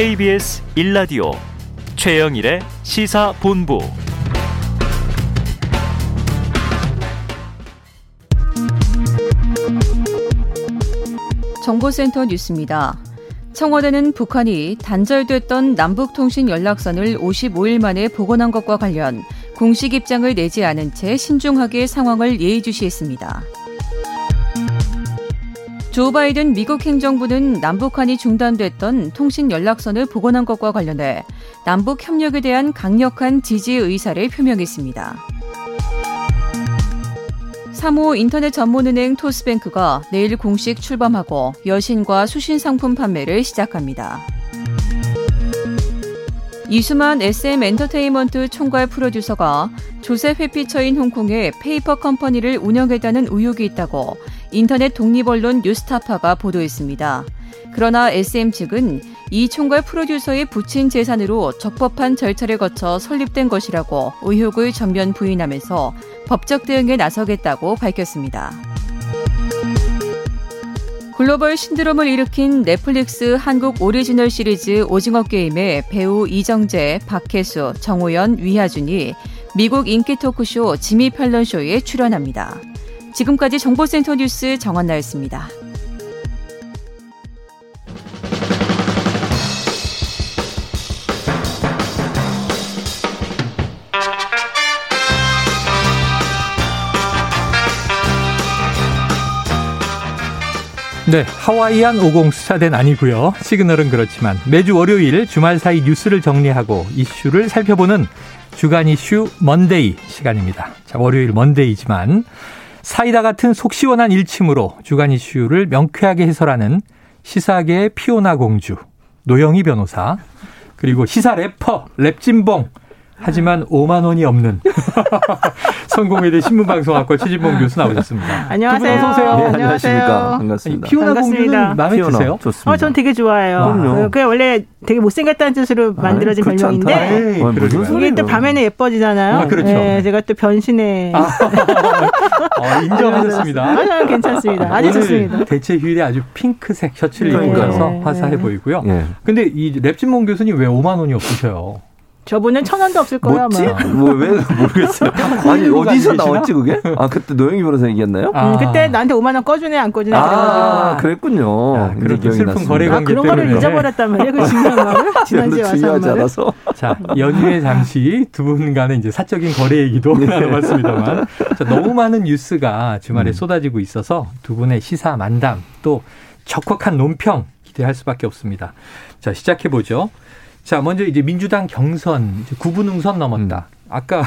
KBS 1라디오 최영일의 시사본부 정보센터 뉴스입니다. 청와대는 북한이 단절됐던 남북통신 연락선을 55일 만에 복원한 것과 관련 공식 입장을 내지 않은 채 신중하게 상황을 예의주시했습니다. 조 바이든 미국 행정부는 남북한이 중단됐던 통신 연락선을 복원한 것과 관련해 남북 협력에 대한 강력한 지지 의사를 표명했습니다. 3호 인터넷 전문은행 토스뱅크가 내일 공식 출범하고 여신과 수신 상품 판매를 시작합니다. 이수만 SM 엔터테인먼트 총괄 프로듀서가 조세 회피처인 홍콩의 페이퍼 컴퍼니를 운영했다는 의혹이 있다고 인터넷 독립언론 뉴스타파가 보도했습니다. 그러나 SM 측은 이 총괄 프로듀서의 부친 재산으로 적법한 절차를 거쳐 설립된 것이라고 의혹을 전면 부인하면서 법적 대응에 나서겠다고 밝혔습니다. 글로벌 신드롬을 일으킨 넷플릭스 한국 오리지널 시리즈 오징어 게임의 배우 이정재, 박해수, 정호연, 위하준이 미국 인기 토크쇼 지미 펠런쇼에 출연합니다. 지금까지 정보센터 뉴스 정한나였습니다. 네, 하와이안 50 수사대는 아니고요. 시그널은 그렇지만 매주 월요일 주말 사이 뉴스를 정리하고 이슈를 살펴보는 주간 이슈 Monday 시간입니다. 자, 월요일 Monday지만 사이다 같은 속 시원한 일침으로 주간 이슈를 명쾌하게 해설하는 시사계의 피오나 공주 노영희 변호사 그리고 시사 래퍼 랩진봉 하지만 5만 원이 없는 성공회대 신문방송학과 최진봉 교수 나오셨습니다. 안녕하세요. 어서 오세요. 네, 안녕하십니까. 반갑습니다. 피오나 공주는 마음에 피오나, 드세요? 좋습니다. 어, 전 되게 좋아해요. 그럼요. 그게 원래 되게 못생겼다는 뜻으로 만들어진 그렇지 별명인데. 에이, 어, 무슨 소리예요? 이게 또 밤에는 예뻐지잖아요. 아, 그렇죠. 네, 제가 또 변신해. 아, 어, 인정하셨습니다. 아, 저는 괜찮습니다. 아주 좋습니다. 대체 휴일에 아주 핑크색 셔츠를 입고. 나서 네, 화사해 네. 보이고요. 예. 근데 이 랩진몽 교수님 왜 5만 원이 없으셔요? 저분은 천 원도 없을 거예요, 뭐지? 아마. 뭐왜 모르겠어요. 아니 어디서? 나왔지 그게? 아 그때 노영희 변호사 얘기했나요? 아, 음, 그때 나한테 5만 원 꺼주네, 안 꺼주네. 아, 그래가지고. 그랬군요. 야, 그런 기억이 슬픈 났습니다. 거래 아, 관계 그런 거를. 잊어버렸단 말이에요. 그 중요한 거를. 지난주에 와서 한. 않아서. 자, 연휴에 잠시 두 분 간의 이제 사적인 거래 얘기도 네. 나눠봤습니다만 자, 너무 많은 뉴스가 주말에 음. 쏟아지고 있어서 두 분의 시사 만담 또 적확한 논평 기대할 수밖에 없습니다. 자, 시작해 보죠. 자, 먼저 이제 민주당 경선 이제 9분 응선 넘었다. 음. 아까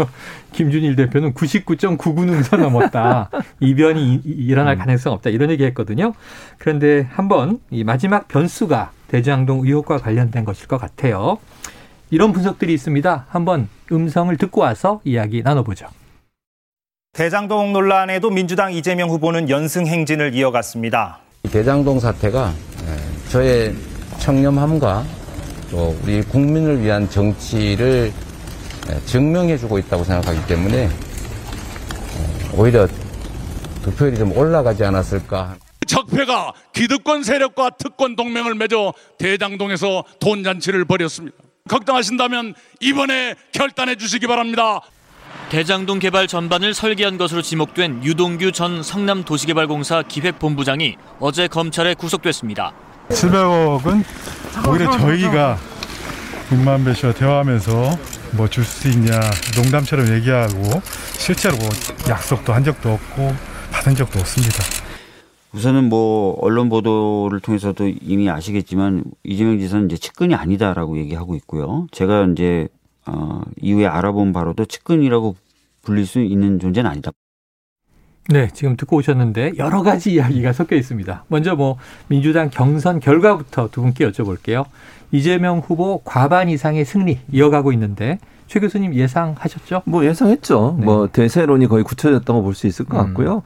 김준일 대표는 99.99 응선 넘었다. 이변이 일어날 음. 가능성 없다. 이런 얘기 했거든요. 그런데 한번 이 마지막 변수가 대장동 의혹과 관련된 것일 것 같아요. 이런 분석들이 있습니다. 한번 음성을 듣고 와서 이야기 나눠보죠. 대장동 논란에도 민주당 이재명 후보는 연승 행진을 이어갔습니다. 대장동 사태가 에, 저의 청렴함과 또 우리 국민을 위한 정치를 에, 증명해주고 있다고 생각하기 때문에 에, 오히려 득표율이 좀 올라가지 않았을까. 적폐가 기득권 세력과 특권 동맹을 맺어 대장동에서 돈 잔치를 벌였습니다. 걱정하신다면 이번에 결단해 주시기 바랍니다. 대장동 개발 전반을 설계한 것으로 지목된 유동규 전 성남도시개발공사 기획본부장이 어제 검찰에 구속됐습니다. 700억은 오히려 저희가 김만배 씨와 대화하면서 뭐 줄 수 있냐 농담처럼 얘기하고 실제로 뭐 약속도 한 적도 없고 받은 적도 없습니다. 우선은 뭐 언론 보도를 통해서도 이미 아시겠지만 이재명 지사는 이제 측근이 아니다라고 얘기하고 있고요. 제가 이제 어 이후에 알아본 바로도 측근이라고 불릴 수 있는 존재는 아니다. 네, 지금 듣고 오셨는데 여러 가지 이야기가 섞여 있습니다. 먼저 뭐 민주당 경선 결과부터 두 분께 여쭤볼게요. 이재명 후보 과반 이상의 승리 이어가고 있는데 최 교수님 예상하셨죠? 뭐 예상했죠. 네. 뭐 대세론이 거의 굳혀졌다고 볼 수 있을 것 음. 같고요.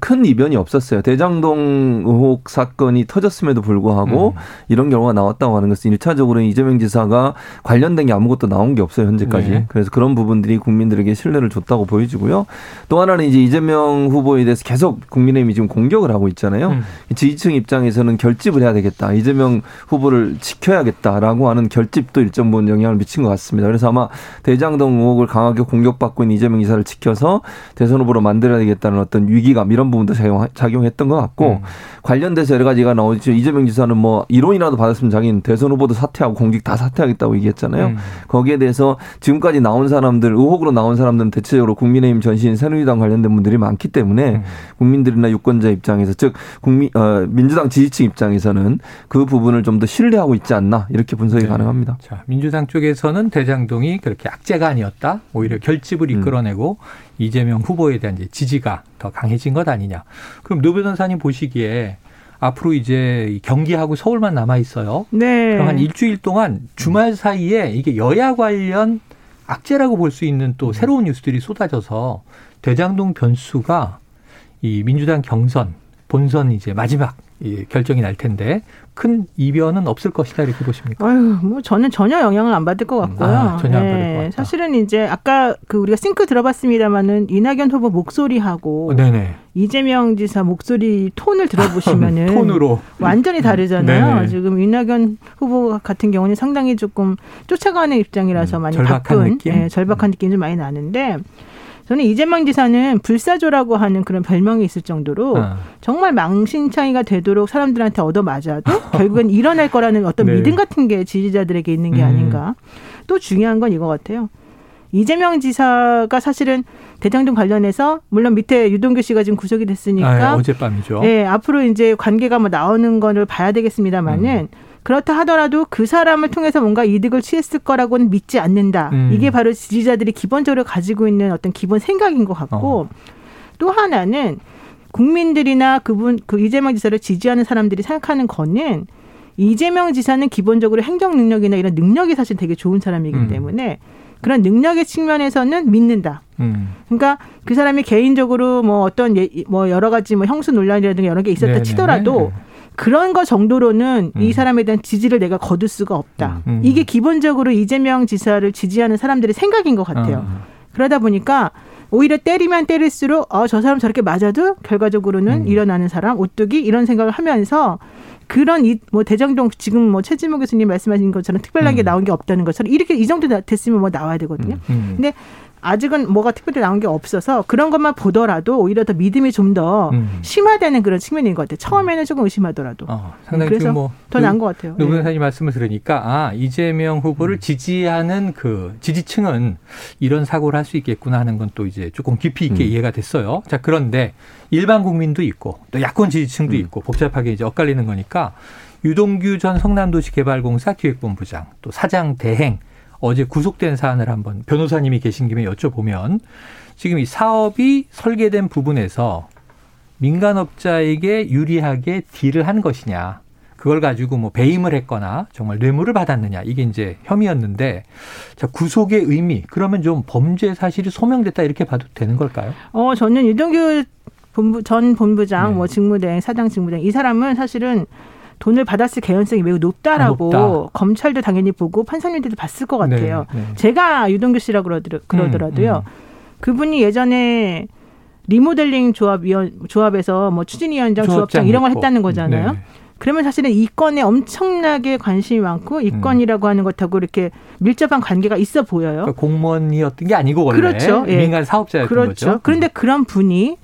큰 이변이 없었어요. 대장동 의혹 사건이 터졌음에도 불구하고 음. 이런 경우가 나왔다고 하는 것은 일차적으로 이재명 지사가 관련된 게 아무것도 나온 게 없어요 현재까지. 네. 그래서 그런 부분들이 국민들에게 신뢰를 줬다고 보여지고요. 또 하나는 이제 이재명 후보에 대해서 계속 국민의힘이 지금 공격을 하고 있잖아요. 음. 지지층 입장에서는 결집을 해야 되겠다. 이재명 후보를 지켜야겠다라고 하는 결집도 일정 부분 영향을 미친 것 같습니다. 그래서 아마 대장동 의혹을 강하게 공격받고 있는 이재명 지사를 지켜서 대선 후보로 만들어야 되겠다는 어떤 위기감 이런 부분도 작용, 작용 했던 것 같고 음. 관련돼서 여러 가지가 나오죠. 이재명 지사는 뭐 이론이라도 받았으면 자기는 대선 후보도 사퇴하고 공직 다 사퇴하겠다고 얘기했잖아요. 음. 거기에 대해서 지금까지 나온 사람들 의혹으로 나온 사람들은 대체적으로 국민의힘 전신 새누리당 관련된 분들이 많기 때문에 음. 국민들이나 유권자 입장에서 즉 국민 어, 민주당 지지층 입장에서는 그 부분을 좀 더 신뢰하고 있지 않나 이렇게 분석이 네. 가능합니다. 자, 민주당 쪽에서는 대장동이 그렇게 악재가 아니었다. 오히려 결집을 음. 이끌어내고 이재명 후보에 대한 이제 지지가 더 강해진 것 아니냐. 그럼 노 변호사님 보시기에 앞으로 이제 이 경기하고 서울만 남아 있어요. 네. 그럼 한 일주일 동안 주말 사이에 이게 여야 관련 악재라고 볼 수 있는 또 새로운 뉴스들이 쏟아져서 대장동 변수가 이 민주당 경선 본선 이제 마지막 이 결정이 날 텐데 큰 이변은 없을 것이다 이렇게 보십니까? 아유, 뭐 저는 전혀 영향을 안 받을 것 같고요. 아, 전혀 안 받을 것 같다. 사실은 이제 아까 그 우리가 싱크 들어봤습니다마는 이낙연 후보 목소리하고 어, 네네. 이재명 지사 목소리 톤을 들어보시면은 톤으로 완전히 다르잖아요. 네네. 지금 이낙연 후보 같은 경우는 상당히 조금 쫓아가는 입장이라서 많이 음, 절박한 바쁜 느낌? 예, 절박한 느낌이 좀 많이 나는데 저는 이재명 지사는 불사조라고 하는 그런 별명이 있을 정도로 아. 정말 망신창이가 되도록 사람들한테 얻어맞아도 결국엔 일어날 거라는 어떤 네. 믿음 같은 게 지지자들에게 있는 게 음. 아닌가. 또 중요한 건 이거 같아요. 이재명 지사가 사실은 대장동 관련해서 물론 밑에 유동규 씨가 지금 구속이 됐으니까 아, 어젯밤이죠. 예, 앞으로 이제 관계가 뭐 나오는 거를 봐야 되겠습니다만은 음. 그렇다 하더라도 그 사람을 통해서 뭔가 이득을 취했을 거라고는 믿지 않는다. 음. 이게 바로 지지자들이 기본적으로 가지고 있는 어떤 기본 생각인 것 같고 어. 또 하나는 국민들이나 그분 그 이재명 지사를 지지하는 사람들이 생각하는 거는 이재명 지사는 기본적으로 행정 능력이나 이런 능력이 사실 되게 좋은 사람이기 음. 때문에 그런 능력의 측면에서는 믿는다. 음. 그러니까 그 사람이 개인적으로 뭐 어떤 예, 뭐 여러 가지 뭐 형수 논란이라든가 여러 게 있었다 네네네. 치더라도 그런 거 정도로는 음. 이 사람에 대한 지지를 내가 거둘 수가 없다. 음. 이게 기본적으로 이재명 지사를 지지하는 사람들의 생각인 것 같아요. 어. 그러다 보니까 오히려 때리면 때릴수록 어, 저 사람 저렇게 맞아도 결과적으로는 음. 일어나는 사람, 오뚜기 이런 생각을 하면서 그런 이 뭐 대장동 지금 뭐 최지모 교수님 말씀하신 것처럼 특별한 게 음. 나온 게 없다는 것처럼 이렇게 이 정도 나- 됐으면 뭐 나와야 되거든요. 음. 근데 아직은 뭐가 특별히 나온 게 없어서 그런 것만 보더라도 오히려 더 믿음이 좀더 음. 심화되는 그런 측면인 것 같아요. 처음에는 조금 의심하더라도 어, 상당히 그래서 뭐 더 나은 것 같아요. 노 네. 변호사님 말씀을 들으니까 아 이재명 후보를 지지하는 그 지지층은 이런 사고를 할 수 있겠구나 하는 건 또 이제 조금 깊이 있게 음. 이해가 됐어요. 자 그런데 일반 국민도 있고 또 야권 지지층도 음. 있고 복잡하게 이제 엇갈리는 거니까 유동규 전 성남도시개발공사 기획본부장 또 사장 대행 어제 구속된 사안을 한번 변호사님이 계신 김에 여쭤보면 지금 이 사업이 설계된 부분에서 민간업자에게 유리하게 딜을 한 것이냐. 그걸 가지고 뭐 배임을 했거나 정말 뇌물을 받았느냐. 이게 이제 혐의였는데 자, 구속의 의미. 그러면 좀 범죄 사실이 소명됐다 이렇게 봐도 되는 걸까요? 어, 저는 유동규 본부, 전 본부장, 네. 뭐 직무대행, 사장 직무대행 이 사람은 사실은 돈을 받았을 개연성이 매우 높다라고 아, 높다. 검찰도 당연히 보고 판사님들도 봤을 것 같아요. 네, 네. 제가 유동규 씨라고 그러더라, 그러더라도요. 음, 그분이 예전에 리모델링 조합 위원 조합에서 뭐 추진 위원장, 조합장 이런 걸. 했다는 거잖아요. 네. 그러면 사실은 이 건에 엄청나게 관심이 많고 이 음. 건이라고 하는 것하고 이렇게 밀접한 관계가 있어 보여요. 그러니까 공무원이었던 게 아니고 원래 그렇죠. 예. 민간 사업자였던 그렇죠. 거죠. 그런데 그런 분이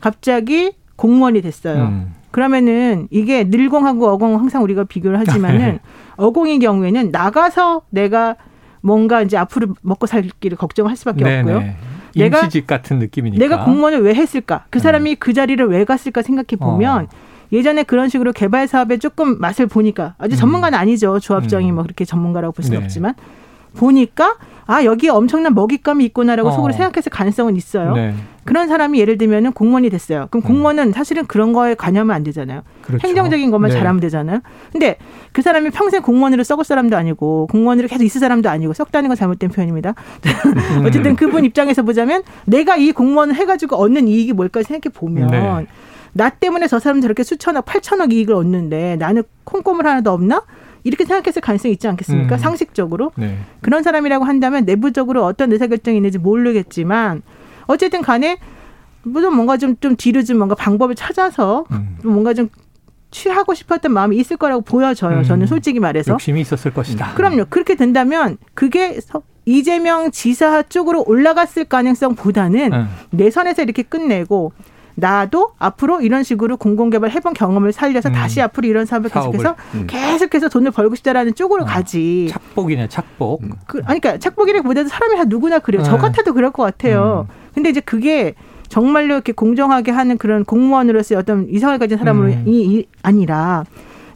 갑자기 공무원이 됐어요. 음. 그러면은 이게 늘공하고 어공 항상 우리가 비교를 하지만은 어공의 경우에는 나가서 내가 뭔가 이제 앞으로 먹고 살 길을 걱정할 수밖에 없고요. 네네. 내가- 임시직 같은 느낌이니까. 내가 공무원을 왜 했을까? 그 사람이 그 자리를 왜 갔을까 생각해 보면 어. 예전에 그런 식으로 개발 사업에 조금 맛을 보니까 아주 음. 전문가는 아니죠. 조합장이 음. 뭐 그렇게 전문가라고 볼 수는 네. 없지만 보니까 아 여기에 엄청난 먹잇감이 있구나라고 어. 속으로 생각했을 가능성은 있어요. 네. 그런 사람이 예를 들면은 공무원이 됐어요. 그럼 공무원은 사실은 그런 거에 관여하면 안 되잖아요. 그렇죠. 행정적인 것만 네. 잘하면 되잖아요. 근데 그 사람이 평생 공무원으로 썩을 사람도 아니고 공무원으로 계속 있을 사람도 아니고 썩다는 건 잘못된 표현입니다. 음. 어쨌든 그분 입장에서 보자면 내가 이 공무원을 해가지고 얻는 이익이 뭘까 생각해 보면 네. 나 때문에 저 사람 저렇게 수천억, 팔천억 이익을 얻는데 나는 콩고물 하나도 없나? 이렇게 생각했을 가능성이 있지 않겠습니까? 음. 상식적으로. 네. 그런 사람이라고 한다면 내부적으로 어떤 의사결정이 있는지 모르겠지만 어쨌든 간에 무슨 뭔가 좀, 좀 뒤로 좀 뭔가 방법을 찾아서 음. 좀 뭔가 좀 취하고 싶었던 마음이 있을 거라고 보여져요. 음. 저는 솔직히 말해서. 욕심이 있었을 것이다. 그럼요. 그렇게 된다면 그게 서- 이재명 지사 쪽으로 올라갔을 가능성보다는 음. 내 선에서 이렇게 끝내고 나도 앞으로 이런 식으로 공공개발 해본 경험을 살려서 음. 다시 앞으로 이런 사업을 사업을. 계속해서 음. 계속해서 돈을 벌고 싶다라는 쪽으로 가지. 착복이네, 착복. 그, 아니, 그러니까 착복이라기보다도 사람이 다 누구나 그래요. 저 네. 같아도 그럴 것 같아요. 음. 근데 이제 그게 정말로 이렇게 공정하게 하는 그런 공무원으로서의 어떤 이상을 가진 사람으로 음. 이, 이 아니라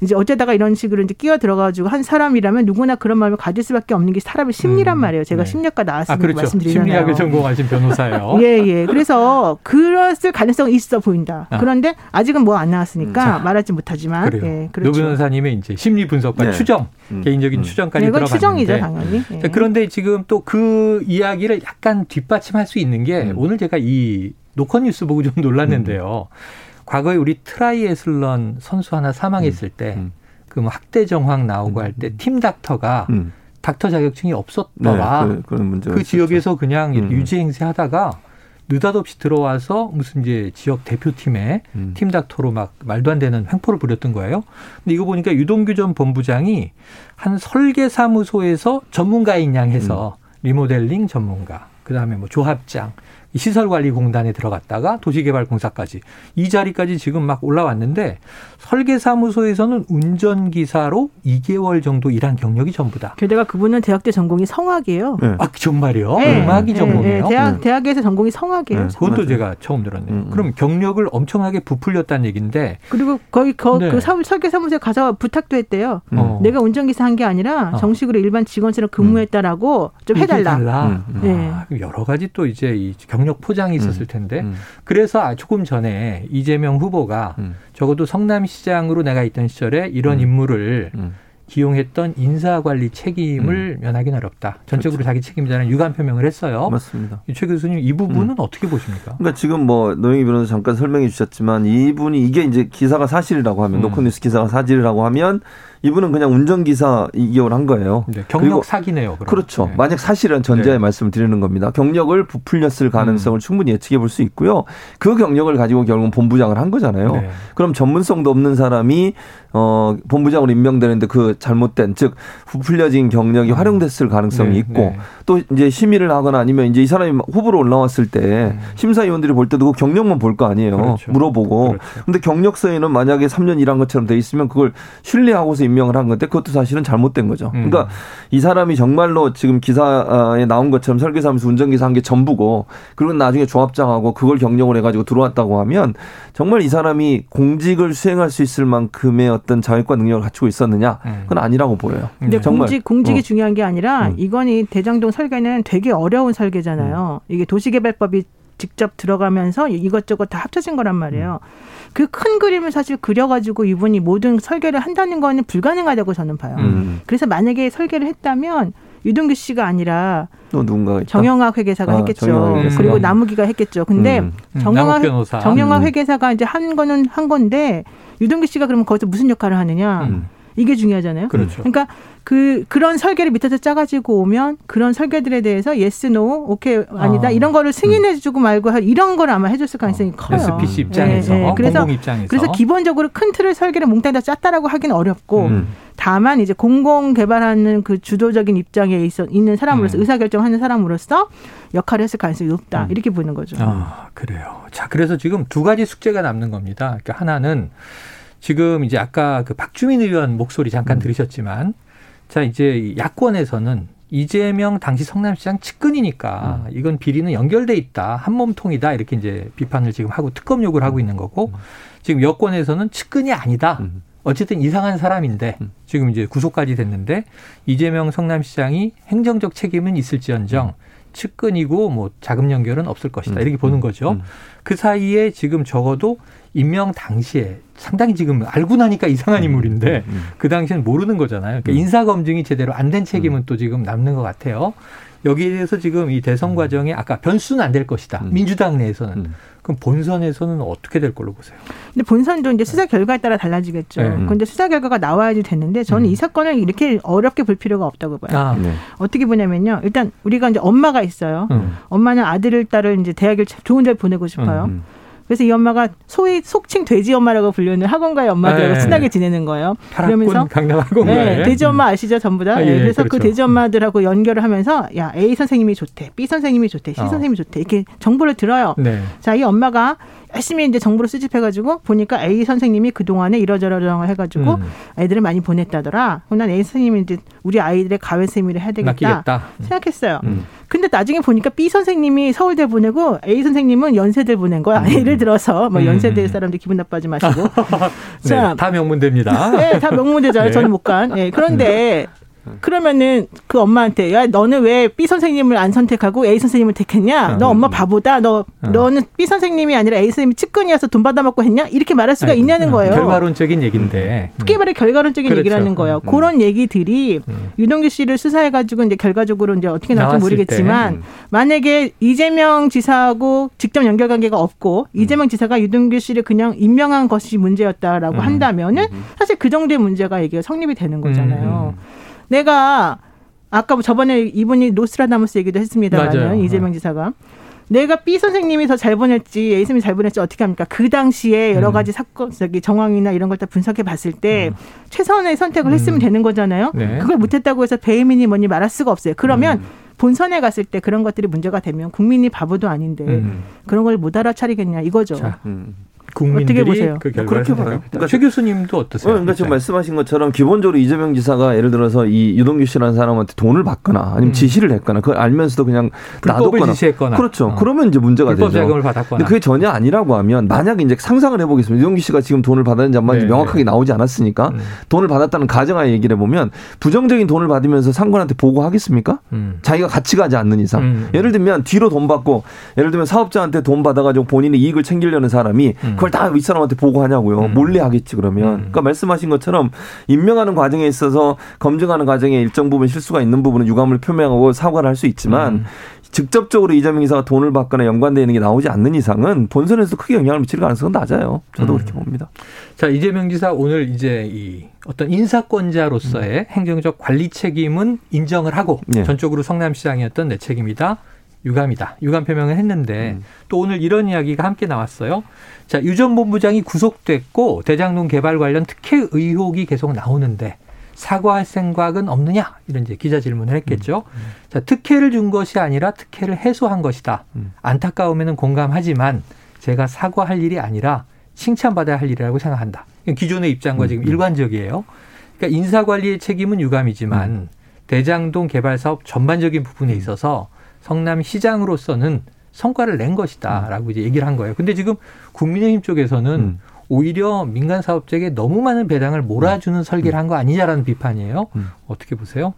이제 어쩌다가 이런 식으로 이제 끼어 들어가지고 한 사람이라면 누구나 그런 마음을 가질 수밖에 없는 게 사람의 심리란 음. 말이에요. 제가 네. 심리학과 아, 나왔으니까 그렇죠. 말씀드리잖아요. 심리학을 전공하신 변호사예요. 예, 예. 그래서 그랬을 가능성이 있어 보인다. 아. 그런데 아직은 뭐 안 나왔으니까 자. 말하지 못하지만. 그래요. 예, 노 그렇죠. 변호사님의 이제 심리 분석과 네. 추정, 음. 개인적인 음. 추정까지 네, 이건 들어봤는데. 추정이죠, 당연히. 예. 자, 그런데 지금 또 그 이야기를 약간 뒷받침할 수 있는 게 음. 오늘 제가 이 노컷 뉴스 보고 좀 놀랐는데요. 과거에 우리 트라이애슬런 선수 하나 사망했을 때 음. 그뭐 학대 정황 나오고 할 때 팀 닥터가 음. 닥터 자격증이 네, 없었더라. 그, 그런 문제가 그 있었죠. 지역에서 그냥 음. 유지 행세하다가 느닷없이 들어와서 무슨 이제 지역 대표팀에 음. 팀 닥터로 막 말도 안 되는 횡포를 부렸던 거예요. 근데 이거 보니까 유동규 전 본부장이 한 설계 사무소에서 전문가인 양 해서 음. 리모델링 전문가, 그다음에 뭐 조합장, 이 시설관리공단에 들어갔다가 도시개발공사까지 이 자리까지 지금 막 올라왔는데 설계사무소에서는 운전기사로 2개월 정도 일한 경력이 전부다. 게다가 그분은 대학 때 전공이 성악이에요. 네. 아, 정말요? 네. 음악이 네, 전공이에요? 네, 대학, 네. 대학에서 전공이 성악이에요. 네. 그것도. 제가 처음 들었네요. 음, 음. 그럼 경력을 엄청나게 부풀렸다는 얘기인데 그리고 거기 거, 네. 그 사무, 설계 사무소에 가서 부탁도 했대요. 음. 어. 내가 운전기사 한 게 아니라 어. 정식으로 일반 직원처럼 근무했다라고 좀 해달라. 해달라. 음, 음. 아, 여러 가지 또 이제 이 경력 포장이 있었을 텐데 음. 그래서 아, 조금 전에 이재명 후보가 음. 적어도 성남시장으로 내가 있던 시절에 이런 음. 인물을 음. 기용했던 인사관리 책임을 면하기는 어렵다. 전적으로 자기 책임자는 유감 표명을 했어요. 맞습니다. 이최 교수님 이 부분은 어떻게 보십니까? 그러니까 지금 뭐 노영희 변호사 잠깐 설명해 주셨지만 이분이 이게 이제 기사가 사실이라고 하면 음. 노컷뉴스 기사가 사실이라고 하면 이분은 그냥 운전기사 2개월 한 거예요. 네, 경력 그리고 사기네요. 그럼. 그렇죠. 네. 만약 사실은 전제하에 네. 말씀을 드리는 겁니다. 경력을 부풀렸을 음. 가능성을 충분히 예측해 볼 수 있고요. 그 경력을 가지고 결국은 본부장을 한 거잖아요. 네. 그럼 전문성도 없는 사람이 어 본부장으로 임명되는데 그 잘못된 즉 부풀려진 경력이 활용됐을 가능성이 네, 있고 네. 또 이제 심의를 하거나 아니면 이제 이 사람이 후보로 올라왔을 때 심사위원들이 볼 때도 그 경력만 볼 거 아니에요. 음. 그렇죠. 물어보고. 그렇죠. 근데 경력서에는 만약에 3년 일한 것처럼 돼 있으면 그걸 신뢰하고서 임 명을 한 건데 그것도 사실은 잘못된 거죠. 음. 그러니까 이 사람이 정말로 지금 기사에 나온 것처럼 설계사무소 운전기사 한 게 전부고 그리고 나중에 조합장하고 그걸 경력을 해가지고 들어왔다고 하면 정말 이 사람이 공직을 수행할 수 있을 만큼의 어떤 자격과 능력을 갖추고 있었느냐 음. 그건 아니라고 보여요. 근데 정말. 공직 공직이 어. 중요한 게 아니라 음. 이건이 대장동 설계는 되게 어려운 설계잖아요. 음. 이게 도시개발법이 직접 들어가면서 이것저것 다 합쳐진 거란 말이에요. 음. 그큰 그림을 사실 그려가지고 이분이 모든 설계를 한다는 거는 불가능하다고 저는 봐요. 음. 그래서 만약에 설계를 했다면 유동규 씨가 아니라 또 누군가가 있다. 정영학 회계사가 아, 했겠죠. 정영학 회계사. 그리고 남욱이가 했겠죠. 근데 음. 음, 정영학. 정영학 음. 회계사가 이제 한 거는 한 건데 유동규 씨가 그러면 거기서 무슨 역할을 하느냐 음. 이게 중요하잖아요. 그렇죠. 그러니까 그 그런 설계를 밑에서 짜가지고 오면 그런 설계들에 대해서 예스 노 오케이 아니다 아. 이런 거를 승인해주고 말고 할- 이런 걸 아마 해줬을 가능성이 커요. SPC 입장에서 예, 예. 그래서 공공 입장에서 그래서 기본적으로 큰 틀을 설계를 몽땅 다 짰다라고 하기는 어렵고 음. 다만 이제 공공 개발하는 그 주도적인 입장에 있어 있는 사람으로서 음. 의사 결정하는 사람으로서 역할을 했을 가능성이 높다 이렇게 보는 거죠. 아, 그래요. 자, 그래서 지금 두 가지 숙제가 남는 겁니다. 그러니까 하나는 지금 이제 아까 그 박주민 의원 목소리 잠깐 들으셨지만 자, 이제 이 야권에서는 이재명 당시 성남시장 측근이니까 이건 비리는 연결돼 있다. 한 몸통이다. 이렇게 이제 비판을 지금 하고 특검 요구를 하고 있는 거고 지금 여권에서는 측근이 아니다. 음. 어쨌든 이상한 사람인데 음. 지금 이제 구속까지 됐는데 이재명 성남시장이 행정적 책임은 있을지언정 측근이고 뭐 자금 연결은 없을 것이다 음. 이렇게 보는 거죠. 음. 그 사이에 지금 적어도 임명 당시에 상당히 지금 알고 나니까 이상한 인물인데 음. 그 당시에는 모르는 거잖아요. 그러니까 인사 검증이 제대로 안 된 책임은 또 지금 남는 것 같아요. 여기에 대해서 지금 이 대선 과정에 아까 변수는 안 될 것이다. 음. 민주당 내에서는 음. 그럼 본선에서는 어떻게 될 걸로 보세요? 근데 본선도 이제 수사 결과에 따라 달라지겠죠. 네. 근데 수사 결과가 나와야지 됐는데 저는 음. 이 사건을 이렇게 어렵게 볼 필요가 없다고 봐요. 아, 네. 어떻게 보냐면요. 일단 우리가 이제 엄마가 있어요. 음. 엄마는 아들을 딸을 이제 대학을 좋은 데 보내고 싶어요. 음. 그래서 이 엄마가 소위 속칭 돼지 엄마라고 불리는 학원가의 엄마들하고 네. 친하게 지내는 거예요. 그러면서 파라군 강남 학원가에 네, 돼지 엄마 아시죠, 전부 다. 아, 네, 예, 그래서 그 그렇죠. 돼지 엄마들하고 연결을 하면서 야 A 선생님이 좋대, B 선생님이 좋대, C 어. 선생님이 좋대 이렇게 정보를 들어요. 네. 자, 이 엄마가 열심히 이제 정보를 수집해가지고 보니까 A 선생님이 그 동안에 이러저러저러 해가지고 음. 아이들을 많이 보냈다더라. 그럼 난 A 선생님이 이제 우리 아이들의 가외 세미를 해야 되겠다 맡기겠다. 생각했어요. 음. 근데 나중에 보니까 B 선생님이 서울대 보내고 A 선생님은 연세대 보낸 거야. 예를 들어서 뭐 음. 연세대 사람들 기분 나빠지 마시고. 네, 자, 다 명문대입니다. 네, 다 명문대잖아요. 네. 저는 못 간. 네, 그런데 그러면은 그 엄마한테 야 너는 왜 B 선생님을 안 선택하고 A 선생님을 택했냐? 너 엄마 바보다. 너 어. 너는 B 선생님이 아니라 A 선생님이 측근이어서 돈 받아먹고 했냐? 이렇게 말할 수가 아이고, 있냐는 음, 거예요. 결과론적인 얘기인데. 음. 크게 말해 결과론적인 그렇죠. 얘기를 하는 거예요. 음, 음. 그런 얘기들이 음. 유동규 씨를 수사해가지고 이제 결과적으로 이제 어떻게 나올지 모르겠지만 때, 음. 만약에 이재명 지사하고 직접 연결관계가 없고 음. 이재명 지사가 유동규 씨를 그냥 임명한 것이 문제였다라고 음. 한다면은 사실 그 정도의 문제가 이게 성립이 되는 거잖아요. 음. 내가 아까 뭐 저번에 이분이 노스트라다무스 얘기도. 했습니다만은 이재명 지사가 내가 B 선생님이 더 잘 보냈지 A 선생님이 잘 보냈지 어떻게 합니까? 그 당시에 여러 음. 가지 사건 저기 정황이나 이런 걸 다 분석해 봤을 때 최선의 선택을 했으면 되는 거잖아요. 네. 그걸 못했다고 해서 배임이니 뭐니 말할 수가 없어요. 그러면 본선에 갔을 때 그런 것들이 문제가 되면 국민이 바보도 아닌데 음. 그런 걸 못 알아차리겠냐 이거죠. 자, 음. 국민들이 어떻게 보세요? 그 결과를 그렇게 봐요. 그러니까 최 교수님도 어, 어떠세요? 그러니까 지금 말씀하신 것처럼 기본적으로 이재명 지사가 예를 들어서 이 유동규 씨라는 사람한테 돈을 받거나 아니면 음. 지시를 했거나 그걸 알면서도 그냥 놔뒀거나 지시했거나. 그렇죠. 어. 그러면 이제 문제가 불법 되죠. 자금을 받았거나. 근데 그게 전혀 아니라고 하면 만약에 이제 상상을 해보겠습니다. 유동규 씨가 지금 돈을 받았는지 안 받았는지 네, 명확하게 나오지 않았으니까 음. 돈을 받았다는 가정하에 얘기를 해보면 부정적인 돈을 받으면서 상관한테 보고하겠습니까? 음. 자기가 같이 가지 않는 이상. 음. 예를 들면 뒤로 돈 받고 예를 들면 사업자한테 돈 받아가지고 본인의 이익을 챙기려는 사람이 음. 그걸 다 윗사람한테 보고하냐고요. 음. 몰래 하겠지 그러면. 음. 그러니까 말씀하신 것처럼 임명하는 과정에 있어서 검증하는 과정에 일정 부분 실수가 있는 부분은 유감을 표명하고 사과를 할 수 있지만 음. 직접적으로 이재명 이사가 돈을 받거나 연관되어 있는 게 나오지 않는 이상은 본선에서 크게 영향을 미칠 가능성은 낮아요. 저도 음. 그렇게 봅니다. 자, 이재명 지사 오늘 이제 이 어떤 인사권자로서의 행정적 관리 책임은 인정을 하고 예. 전적으로 성남시장이었던 내 책임이다. 유감이다. 유감 표명을 했는데 또 오늘 이런 이야기가 함께 나왔어요. 자, 유 전 본부장이 구속됐고 대장동 개발 관련 특혜 의혹이 계속 나오는데 사과할 생각은 없느냐? 이런 이제 기자 질문을 했겠죠. 자, 특혜를 준 것이 아니라 특혜를 해소한 것이다. 음. 안타까움에는 공감하지만 제가 사과할 일이 아니라 칭찬받아야 할 일이라고 생각한다. 기존의 입장과 지금 일관적이에요. 그러니까 인사관리의 책임은 유감이지만 대장동 개발 사업 전반적인 부분에 있어서 성남시장으로서는 성과를 낸 것이다라고 이제 얘기를 한 거예요. 근데 지금 국민의힘 쪽에서는 음. 오히려 민간 사업자에게 너무 많은 배당을 몰아주는 설계를 한 거 아니냐라는 비판이에요. 음. 어떻게 보세요?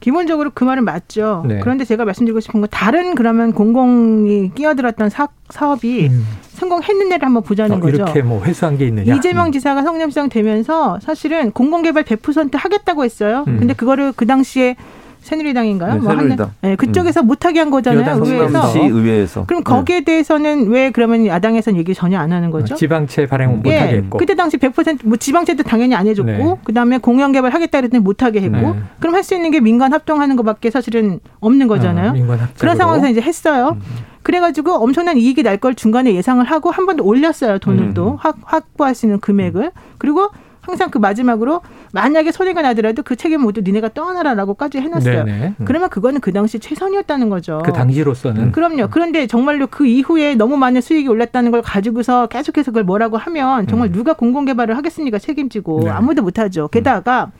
기본적으로 그 말은 맞죠. 네. 그런데 제가 말씀드리고 싶은 건 다른 그러면 공공이 끼어들었던 사, 사업이 성공했는지를 한번 보자는 어, 거죠. 이렇게 뭐 회수한 게 있느냐? 이재명 지사가 성남시장 되면서 사실은 공공개발 100% 하겠다고 했어요. 음. 근데 그거를 그 당시에 새누리당인가요? 네, 뭐 새누리당. 네, 그쪽에서 못하게 한 거잖아요. 여당 의회에서. 의회에서. 그럼 거기에 대해서는 왜 그러면 야당에서는 얘기 전혀 안 하는 거죠? 어, 지방채 발행 음. 못하게 예, 했고. 그때 당시 100%뭐 지방채도 당연히 안 해줬고 네. 그다음에 공영 개발 하겠다 그랬더니 못하게 했고 네. 그럼 할 수 있는 게 민간 합동하는 것밖에 사실은 없는 거잖아요. 어. 그런 상황에서 이제 했어요. 그래가지고 엄청난 이익이 날 걸 중간에 예상을 하고 한 번 더 올렸어요 돈을 음. 또 확, 확보할 수 있는 금액을 그리고 항상 그 마지막으로 만약에 손해가 나더라도 그 책임 모두 니네가 떠나라라고까지 해놨어요. 네네. 음. 그러면 그거는 그 당시 최선이었다는 거죠. 그 당시로서는 그럼요. 그런데 정말로 그 이후에 너무 많은 수익이 올랐다는 걸 가지고서 계속해서 그걸 뭐라고 하면 정말 누가 공공개발을 하겠습니까? 책임지고 음. 네. 아무도 못하죠. 게다가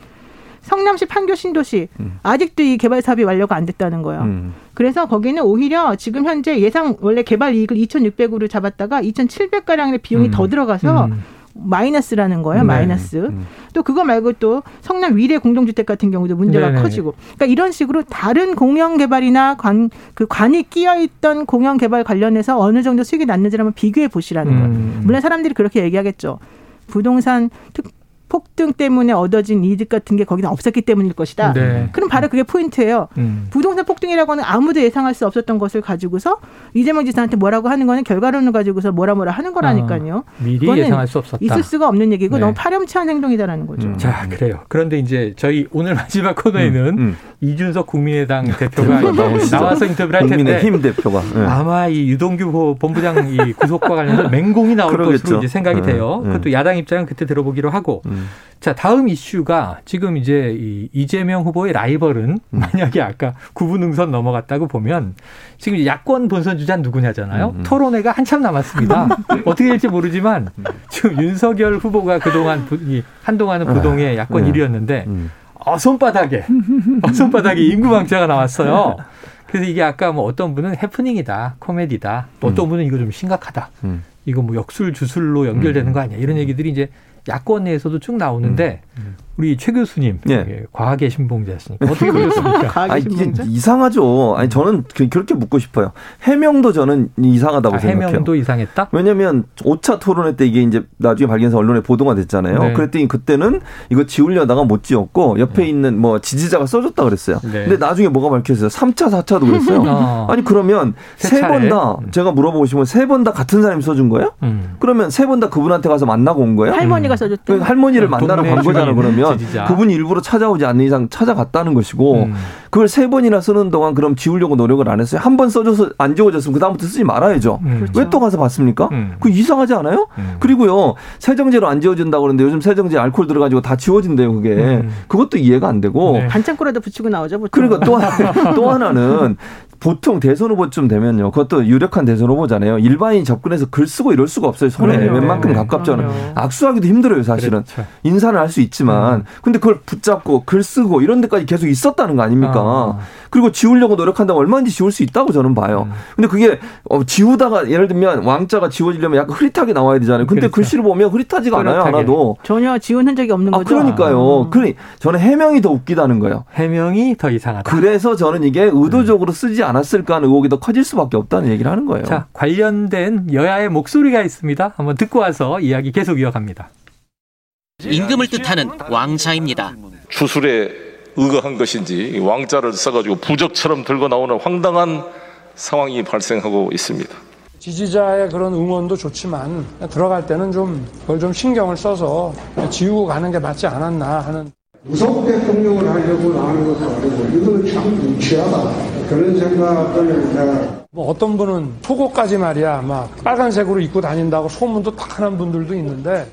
성남시 판교 신도시 음. 아직도 이 개발 사업이 완료가 안 됐다는 거예요. 음. 그래서 거기는 오히려 지금 현재 예상 원래 개발 이익을 2,600으로 잡았다가 2,700가량의 비용이 음. 더 들어가서 음. 마이너스라는 거예요. 네. 마이너스. 음. 또 그거 말고 또 성남 위례 공동주택 같은 경우도 문제가 네네. 커지고. 그러니까 이런 식으로 다른 공영 개발이나 관 그 관이 끼어 있던 공영 개발 관련해서 어느 정도 수익이 났는지를 한번 비교해 보시라는 거예요. 음. 물론 사람들이 그렇게 얘기하겠죠. 부동산 특 폭등 때문에 얻어진 이득 같은 게 거기는 없었기 때문일 것이다. 네. 그럼 바로 그게 포인트예요. 음. 부동산 폭등이라고 하는 아무도 예상할 수 없었던 것을 가지고서 이재명 지사한테 뭐라고 하는 거는 결과론을 가지고서 뭐라 뭐라 하는 거라니까요. 미리 그거는 예상할 수 없었다. 있을 수가 없는 얘기고 네. 너무 파렴치한 행동이다라는 거죠. 음. 자, 그래요. 그런데 이제 저희 오늘 마지막 코너에는 음, 음. 이준석 국민의당 대표가. 나와서 인터뷰를 할 텐데 국민의힘 대표가. 예. 아마 이 유동규 보- 본부장 이 구속과 관련해서 맹공이 나올 그러겠죠. 것으로 이제 생각이 네, 돼요. 네. 그것도 야당 입장은 그때 들어보기로 하고. 음. 자, 다음 이슈가 지금 이제 이 이재명 후보의 라이벌은 음. 만약에 아까 구분응선 넘어갔다고 보면 지금 야권 본선 주자는 누구냐잖아요. 음, 음. 토론회가 한참 남았습니다. 어떻게 될지 모르지만 지금 윤석열 후보가 그동안 한동안은 부동의 야권 네. 1위였는데 음. 어, 손바닥에, 어, 손바닥에 인구망자가 나왔어요. 그래서 이게 아까 뭐 어떤 분은 해프닝이다, 코미디다, 또 어떤 분은 이거 좀 심각하다. 음. 이거 뭐 역술 주술로 연결되는 거 아니야. 이런 얘기들이 이제 야권 내에서도 쭉 나오는데 우리 최 교수님 예. 예, 과학의 신봉자시니까 어떻게 보셨습니까? 과학의 아니, 이게 신봉자? 이상하죠. 아니 저는 그- 그렇게 묻고 싶어요. 해명도 저는 이상하다고 아, 생각해요. 해명도 이상했다? 왜냐면 5차 토론회 때 이게 이제 나중에 발견해서 언론에 보도가 됐잖아요. 네. 그랬더니 그때는 이거 지우려다가 못 지웠고 옆에 있는 뭐 지지자가 써줬다 그랬어요. 네. 근데 나중에 뭐가 밝혀졌어요. 3차, 4차도 그랬어요. 어. 아니 그러면 세세번 차례? 다 음. 제가 물어보고 싶으면 세번 다 같은 사람이 써준 거예요? 음. 그러면 세 번 다 그분한테 가서 만나고 온 거예요? 할머니가 써줬대. 그 할머니를 어, 만나러 간 거잖아 주민인 그러면 지지자. 그분이 일부러 찾아오지 않는 이상 찾아갔다는 것이고 음. 그걸 세 번이나 쓰는 동안 그럼 지우려고 노력을 안 했어요 한 번 써줘서 안 지워졌으면 그 다음부터 쓰지 말아야죠 음. 왜또 가서 봤습니까 음. 그 이상하지 않아요 음. 그리고요 세정제로 안 지워진다고 그러는데 요즘 세정제 알코올 들어가지고 다 지워진대요 그게 음. 그것도 이해가 안 되고 네. 반창고라도 붙이고 나오죠. 보통. 그리고 또, 하나- 또 하나는 보통 대선 후보쯤 되면요. 그것도 유력한 대선 후보잖아요. 일반인 접근해서 글 쓰고 이럴 수가 없어요. 손에 그럼요. 웬만큼 네. 가깝잖아요. 그럼요. 악수하기도 힘들어요, 사실은. 그렇죠. 인사는 할 수 있지만. 근데 그걸 붙잡고 글 쓰고 이런 데까지 계속 있었다는 거 아닙니까? 아. 그리고 지우려고 노력한다면 얼마든지 지울 수 있다고 저는 봐요. 음. 근데 그게 어, 지우다가 예를 들면 왕자가 지워지려면 약간 흐릿하게 나와야 되잖아요. 근데 그렇죠. 글씨를 보면 흐릿하지가 않아요, 흐릿하게. 하나도. 전혀 지운 흔적이 없는 아, 거죠. 그러니까요. 음. 그러니 저는 해명이 더 웃기다는 거예요. 해명이 더 이상하다. 그래서 저는 이게 의도적으로 쓰지 않 았을까 하는 의혹이 더 커질 수밖에 없다는 얘기를 하는 거예요. 자, 관련된 여야의 목소리가 있습니다. 한번 듣고 와서 이야기 계속 이어갑니다. 임금을 뜻하는 왕자입니다. 주술에 의거한 것인지 왕자를 써가지고 부적처럼 들고 나오는 황당한 상황이 발생하고 있습니다. 지지자의 그런 응원도 좋지만 들어갈 때는 좀 그걸 좀 신경을 써서 지우고 가는 게 맞지 않았나 하는 무섭게 폭력을 하려고 하는 것도 아니고 이거는 참 무치하다 그런 생각을 내가 뭐 어떤 분은 속옷까지 말이야 막 빨간색으로 입고 다닌다고 소문도 딱 하는 분들도 있는데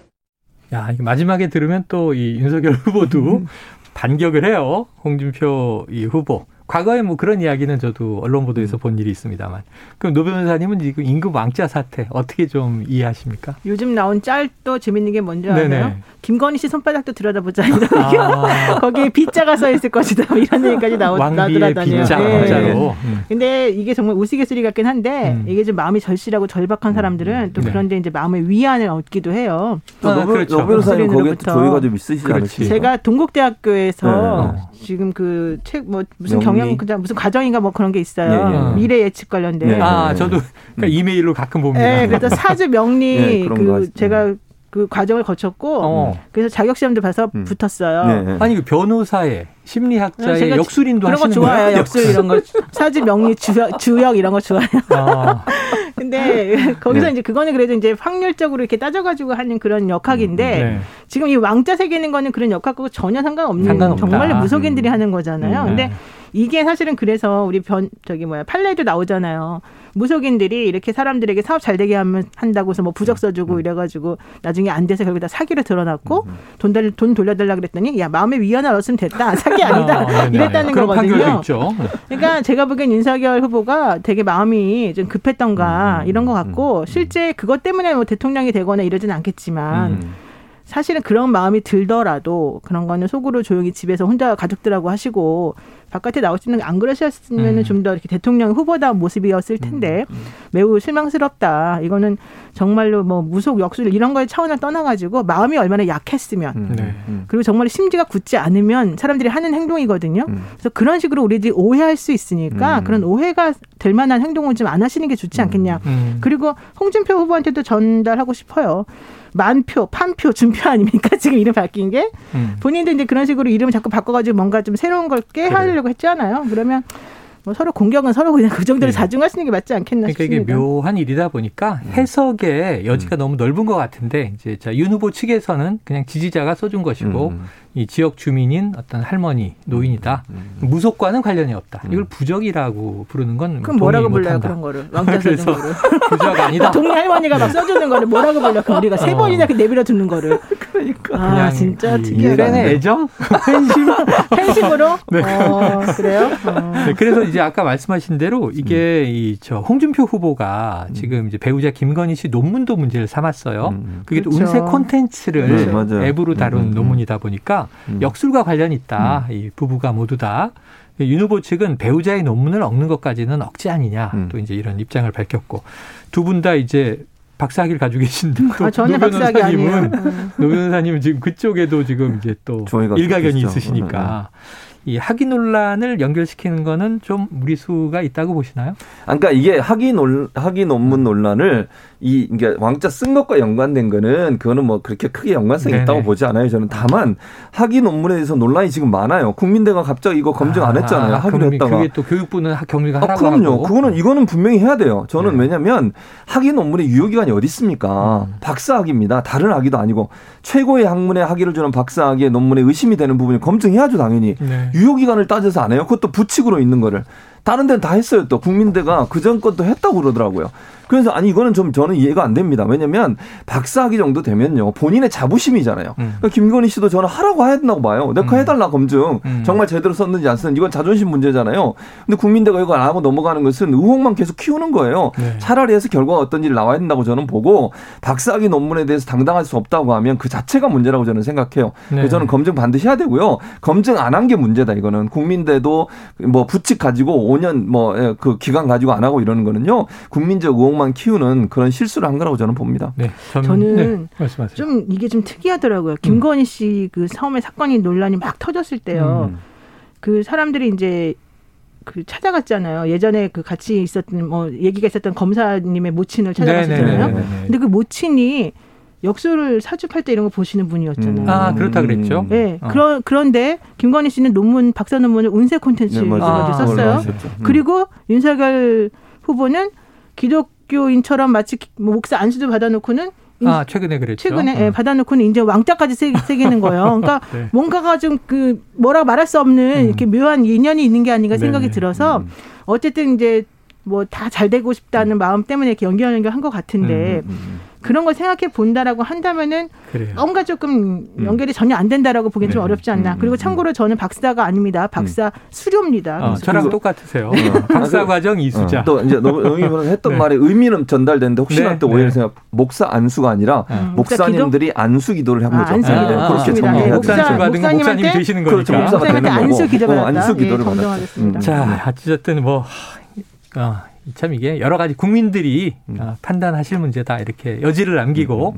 야, 마지막에 들으면 또 이 윤석열 후보도 반격을 해요. 홍준표 이 후보. 과거에 뭐 그런 이야기는 저도 언론 보도에서 본 일이 있습니다만. 그럼 노 변호사님은 지금 임금 왕자 사태 어떻게 좀 이해하십니까? 요즘 나온 짤도 재밌는 게 뭔지 네네. 아세요? 김건희 씨 손바닥도 들여다보자. 이런 아. 거기에 빗자가 써 있을 것이다. 뭐 이런 얘기까지 나오, 왕비의 나돌아다녀요. 빗자 예. 왕자로. 음. 근데 이게 정말 우스갯소리 같긴 한데 이게 좀 마음이 절실하고 절박한 사람들은 또 네. 그런데 이제 마음의 위안을 얻기도 해요. 또 노, 그렇죠. 노 변호사님 거기에. 조예가 좀 있으시지. 않으십니까? 제가 동국대학교에서 네. 지금 그 책 뭐 무슨 명리. 경영 그냥 무슨 과정인가 뭐 그런 게 있어요. 예, 예. 미래 예측 관련된. 네. 아, 저도 그러니까 이메일로 가끔 봅니다. 네, 그래서 사주 명리 네, 그 제가 그 과정을 거쳤고 어. 그래서 자격 시험도 봐서 음. 붙었어요. 네. 아니 그 변호사의 심리학자의 역술인도 그런 거. 거예요? 역술 이런 거 사주 명리 주역, 주역 이런 거 좋아해요. 아, 근데 거기서 네. 이제 그거는 그래도 이제 확률적으로 이렇게 따져가지고 하는 그런 역학인데 네. 지금 이 왕자 세계는 거는 그런 역학하고 전혀 상관없는 상관없다. 정말로 무속인들이 하는 거잖아요. 음. 근데 이게 사실은 그래서 우리 변 저기 뭐야 판례도 나오잖아요. 무속인들이 이렇게 사람들에게 사업 잘 되게 하면 한다고 해서 뭐 부적 써주고 이래가지고 나중에 안 돼서 결국 다 사기를 드러났고 돈, 달, 돈 돌려달라 그랬더니 야 마음의 위안을 얻으면 됐다 사기 아니다 아. 이랬다는 거거든요. 있죠. 그러니까 제가 보기엔 윤석열 후보가 되게 마음이 좀 급했던가 음, 이런 것 같고 실제 그것 때문에 뭐 대통령이 되거나 이러진 않겠지만 음. 사실은 그런 마음이 들더라도 그런 거는 속으로 조용히 집에서 혼자 가족들하고 하시고 바깥에 나올 수 있는 안 그러셨으면 음. 좀더 이렇게 대통령 후보다운 모습이었을 텐데 매우 실망스럽다. 이거는 정말로 뭐 무속 역술 이런 거에 차원을 떠나가지고 마음이 얼마나 약했으면 네. 그리고 정말 심지가 굳지 않으면 사람들이 하는 행동이거든요. 그래서 그런 식으로 우리들이 오해할 수 있으니까 음. 그런 오해가 될 만한 행동을 좀 안 하시는 게 좋지 않겠냐. 음. 그리고 홍준표 후보한테도 전달하고 싶어요. 만표, 판표, 준표 아닙니까? 지금 이름 바뀐 게 음. 본인도 이제 그런 식으로 이름을 자꾸 바꿔가지고 뭔가 좀 새로운 걸 깨하려고 했잖아요. 그러면 뭐 서로 공격은 서로 그냥 그 정도로 자중하시는 게 맞지 않겠나 네. 그러니까 이게 싶습니다. 묘한 일이다 보니까 해석의 여지가 너무 넓은 것 같은데 이제 자, 윤 후보 측에서는 그냥 지지자가 써준 것이고 음. 이 지역 주민인 어떤 할머니 노인이다 무속과는 관련이 없다. 이걸 부적이라고 부르는 건 그럼 뭐라고 불러요 못한다. 그런 거를 왕자 써준 그래서 거를 부적 아니다. 동네 할머니가 막 써주는 거를 뭐라고 불러 그럼 우리가 세 어. 번이나 이렇게 내밀어 두는 거를 그러니까 아 그냥 진짜 팬의 애정, 팬심, 팬심으로 네. 어, 그래요 어. 네, 그래서 이제 아까 말씀하신 대로 이게 이저 홍준표 후보가 지금 이제 배우자 김건희 씨 논문도 문제를 삼았어요. 그게 또 그렇죠. 운세 콘텐츠를 네. 앱으로 다룬 음, 음, 논문이다 보니까 역술과 관련이 있다. 이 부부가 모두 다. 윤 후보 측은 배우자의 논문을 엮는 것까지는 억지 아니냐. 또 이제 이런 입장을 밝혔고 두 분 다 이제 박사학위를 가지고 계신데 또 아, 저는 노 박사학위 변호사님은 아니에요. 음. 노 변호사님은 지금 그쪽에도 지금 이제 또 일가견이. 있으시니까 이 학위 논란을 연결시키는 거는 좀 무리수가 있다고 보시나요? 아, 그러니까 이게 학위 논 학위 논문 논란을 이 이게 왕자 쓴 것과 연관된 거는 그거는 뭐 그렇게 크게 연관성이 네네. 있다고 보지 않아요. 저는 다만 학위 논문에 대해서 논란이 지금 많아요. 국민대가 갑자기 이거 검증 안 했잖아요. 아, 학위를 했다가. 그게 또 교육부는 학- 경리가 아, 하라고 그럼요. 하고. 네. 그거는 이거는 분명히 해야 돼요. 저는 왜냐하면 학위 논문의 유효 기간이 어디 있습니까? 음. 박사학위입니다. 다른 학위도 아니고 최고의 학문의 학위를 주는 박사학위의 논문에 의심이 되는 부분을 검증해야죠, 당연히. 네. 유효 기간을 따져서 안 해요. 그것도 부칙으로 있는 거를. 다른 데는 다 했어요. 또 국민대가 그 전 것도 했다고 그러더라고요. 그래서 아니 이거는 좀 저는 이해가 안 됩니다. 왜냐면 박사학위 정도 되면요 본인의 자부심이잖아요. 음. 그러니까 김건희 씨도 저는 하라고 해야 된다고 봐요. 내가 해달라 검증 음. 정말 제대로 썼는지 안 썼는지 이건 자존심 문제잖아요. 근데 국민대가 이거 안 하고 넘어가는 것은 의혹만 계속 키우는 거예요. 네. 차라리 해서 결과가 어떤지 나와야 된다고 저는 보고 박사학위 논문에 대해서 당당할 수 없다고 하면 그 자체가 문제라고 저는 생각해요. 네. 그래서 저는 검증 반드시 해야 되고요. 검증 안 한 게 문제다 이거는 국민대도 뭐 부칙 가지고 5년 뭐 그 기간 가지고 안 하고 이러는 거는요 국민적 의혹만 키우는 그런 실수를 한 거라고 저는 봅니다. 네, 저는 네, 말씀하세요. 좀 이게 좀 특이하더라고요. 김건희 씨그 처음에 사건이 논란이 막 터졌을 때요. 음. 그 사람들이 이제 그 찾아갔잖아요. 예전에 그 같이 있었던 뭐 얘기가 있었던 검사님의 모친을 찾아갔었잖아요. 네네네네. 근데 그 모친이 역술을 사주팔 때 이런 거 보시는 분이었잖아요. 아 그렇다 그랬죠. 네, 어. 그런 그런데 김건희 씨는 논문 박사 논문을 운세 콘텐츠로 네, 아, 썼어요. 음. 그리고 윤석열 후보는 기독교인처럼 마치 뭐 목사 안수도 받아놓고는 인- 아 최근에 그랬죠. 최근에 어. 예, 받아놓고는 이제 왕자까지 새, 새기는 거예요. 그러니까 네. 뭔가가 좀 그 뭐라 말할 수 없는 이렇게 묘한 인연이 있는 게 아닌가 생각이 네네. 들어서 어쨌든 이제 뭐 다 잘 되고 싶다는 마음 때문에 이렇게 연결 연결한 것 같은데 그런 걸 생각해 본다라고 한다면은 그래요. 뭔가 조금 연결이 전혀 안 된다라고 보기엔 좀 네. 어렵지 않나. 그리고 참고로 저는 박사가 아닙니다. 박사 수료입니다. 어, 저랑 똑같으세요. 박사 과정 이수자. 어, 또 이제 노 의원은 했던 네. 말의 의미는 전달되는데 혹시나 네, 또 오해를 네. 생각 목사 안수가 아니라 음, 목사님들이 안수 기도를 한 아, 거죠. 안수 기도. 네, 그렇게 그렇습니다. 정리해야 네, 돼요. 목사- 안수 받은 목사님한테 되시는 그렇죠. 거니까. 목사가 되는 안수 기도 어, 받았다. 안수 기도를 예, 받았죠. 정정하겠습니다. 자, 어쨌든 뭐, 어, 참 이게 여러 가지 국민들이 어, 판단하실 문제다 이렇게 여지를 남기고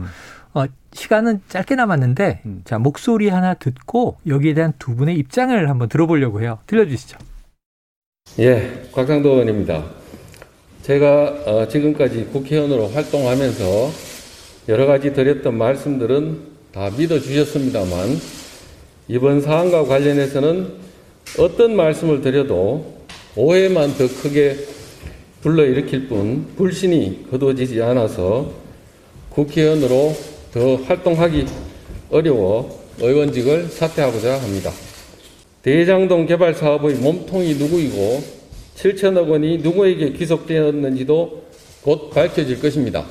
어, 시간은 짧게 남았는데 자 목소리 하나 듣고 여기에 대한 두 분의 입장을 한번 들어보려고 해요. 들려주시죠. 예, 곽상도 의원입니다. 제가 어, 지금까지 국회의원으로 활동하면서 여러 가지 드렸던 말씀들은 다 믿어주셨습니다만 이번 사안과 관련해서는 어떤 말씀을 드려도 오해만 더 크게 불러일으킬 뿐 불신이 거두어지지 않아서 국회의원으로 더 활동하기 어려워 의원직을 사퇴하고자 합니다. 대장동 개발 사업의 몸통이 누구이고 7천억 원이 누구에게 귀속되었는지도 곧 밝혀질 것입니다.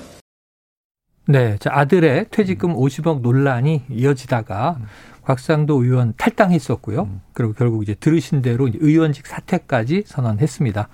네, 자, 아들의 퇴직금 50억 논란이 이어지다가 곽상도 의원 탈당했었고요. 그리고 결국 이제 들으신 대로 의원직 사퇴까지 선언했습니다.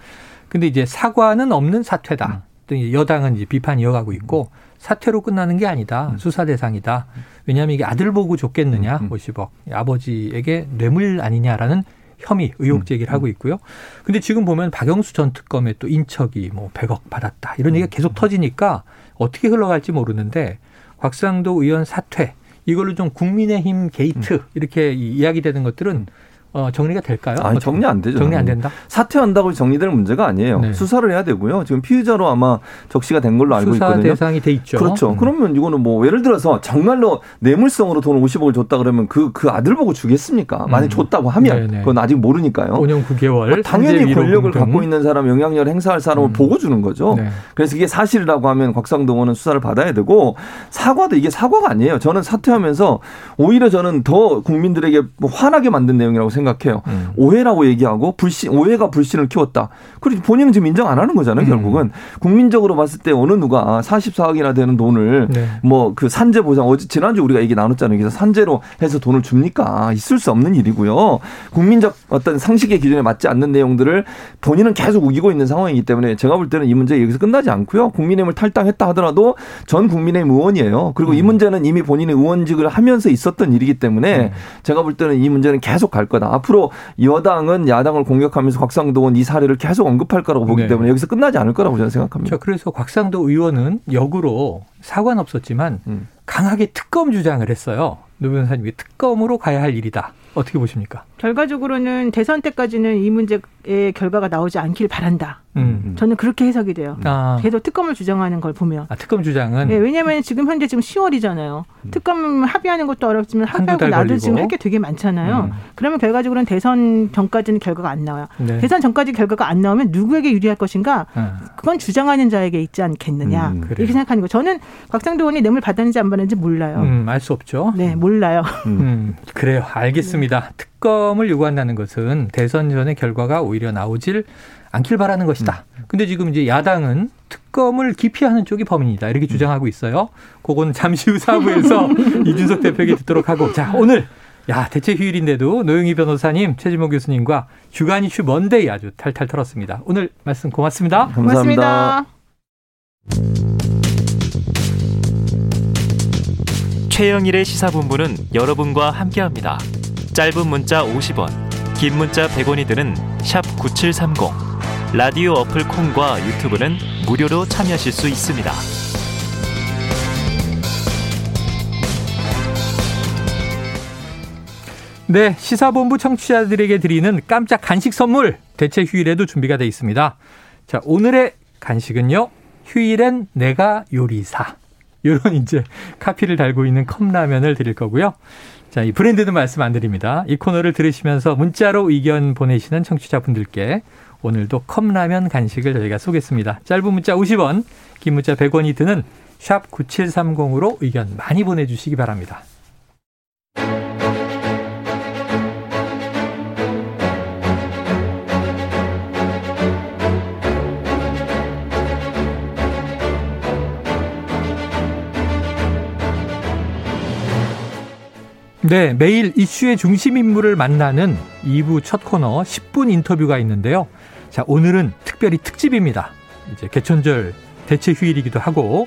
근데 이제 사과는 없는 사퇴다. 또 이제 여당은 이제 비판 이어가고 있고 사퇴로 끝나는 게 아니다. 수사 대상이다. 왜냐하면 이게 아들 보고 줬겠느냐, 음. 50억. 아버지에게 뇌물 아니냐라는 혐의, 의혹 음. 제기를 하고 있고요. 근데 지금 보면 박영수 전 특검의 또 인척이 뭐 100억 받았다. 이런 얘기가 계속 터지니까 어떻게 흘러갈지 모르는데 곽상도 의원 사퇴 이걸로 좀 국민의힘 게이트 이렇게 이야기되는 것들은 어, 정리가 될까요? 아니, 정리 안 되죠. 정리 안 된다. 사퇴한다고 정리될 문제가 아니에요. 네. 수사를 해야 되고요. 지금 피의자로 아마 적시가 된 걸로 알고 수사 있거든요. 대상이 돼 있죠. 그렇죠. 음. 그러면 이거는 뭐 예를 들어서 정말로 뇌물성으로 돈 50억을 줬다 그러면 그, 그 아들 보고 주겠습니까? 만약 음. 줬다고 하면 네네. 그건 아직 모르니까요. 5년 9개월. 당연히 권력을 갖고 있는 사람, 영향력을 행사할 사람을 음. 보고 주는 거죠. 네. 그래서 이게 사실이라고 하면 곽상동 의원은 수사를 받아야 되고 사과도 이게 사과가 아니에요. 저는 사퇴하면서 오히려 저는 더 국민들에게 뭐 화나게 만든 내용이라고 생각 해요. 음. 오해라고 얘기하고 불신 오해가 불신을 키웠다. 그리고 본인은 지금 인정 안 하는 거잖아요. 음. 결국은 국민적으로 봤을 때 어느 누가 44억이나 되는 돈을 네. 뭐그 산재 보상 어제 지난주 우리가 얘기 나눴잖아요. 그래서 산재로 해서 돈을 줍니까? 있을 수 없는 일이고요. 국민적 어떤 상식의 기준에 맞지 않는 내용들을 본인은 계속 우기고 있는 상황이기 때문에 제가 볼 때는 이 문제 여기서 끝나지 않고요. 국민의힘을 탈당했다 하더라도 전 국민의힘 의원이에요. 그리고 음. 이 문제는 이미 본인의 의원직을 하면서 있었던 일이기 때문에 음. 제가 볼 때는 이 문제는 계속 갈 거다. 앞으로 여당은 야당을 공격하면서 곽상도는 이 사례를 계속 언급할 거라고 보기 네. 때문에 여기서 끝나지 않을 거라고 저는 생각합니다. 그래서 곽상도 의원은 역으로 사과는 없었지만 음. 강하게 특검 주장을 했어요. 노 변호사님이 특검으로 가야 할 일이다. 어떻게 보십니까? 결과적으로는 대선 때까지는 이 문제의 결과가 나오지 않길 바란다. 음. 저는 그렇게 해석이 돼요. 아. 계속 특검을 주장하는 걸 보면. 아, 특검 주장은? 네, 왜냐하면 지금 현재 지금 10월이잖아요. 음. 특검 합의하는 것도 어렵지만 합의하고 나도 지금 할 게 되게 많잖아요. 음. 그러면 결과적으로는 대선 전까지는 결과가 안 나와요. 네. 대선 전까지 결과가 안 나오면 누구에게 유리할 것인가? 아. 그건 주장하는 자에게 있지 않겠느냐. 음, 이렇게 생각하는 거. 저는 곽상도 의원이 뇌물 받았는지 안 받았는지 몰라요. 음, 알수 없죠. 네, 몰라요. 음, 그래요. 알겠습니다. 특검을 요구한다는 것은 대선 전의 결과가 오히려 나오질 않길 바라는 것이다. 음. 근데 지금 이제 야당은 특검을 기피하는 쪽이 범인이다. 이렇게 주장하고 있어요. 그건 잠시 후 사부에서 이준석 대표에게 듣도록 하고. 자, 오늘 야, 대체 휴일인데도 노영희 변호사님, 최지모 교수님과 주간 이슈 먼데이 아주 탈탈 털었습니다. 오늘 말씀 고맙습니다. 감사합니다. 고맙습니다. 최영일의 시사본부는 여러분과 함께합니다. 짧은 문자 50원, 긴 문자 100원이 드는 9730. 라디오 어플 콩과 유튜브는 무료로 참여하실 수 있습니다. 네, 시사본부 청취자들에게 드리는 깜짝 간식 선물 대체 휴일에도 준비가 되어 있습니다. 자, 오늘의 간식은요. 휴일엔 내가 요리사. 이런 이제 카피를 달고 있는 컵라면을 드릴 거고요. 자, 이 브랜드는 말씀 안 드립니다. 이 코너를 들으시면서 문자로 의견 보내시는 청취자분들께 오늘도 컵라면 간식을 저희가 쏘겠습니다. 짧은 문자 50원, 긴 문자 100원이 드는 샵 9730으로 의견 많이 보내주시기 바랍니다. 네, 매일 이슈의 중심 인물을 만나는 2부 첫 코너 10분 인터뷰가 있는데요. 자, 오늘은 특별히 특집입니다. 이제 개천절 대체 휴일이기도 하고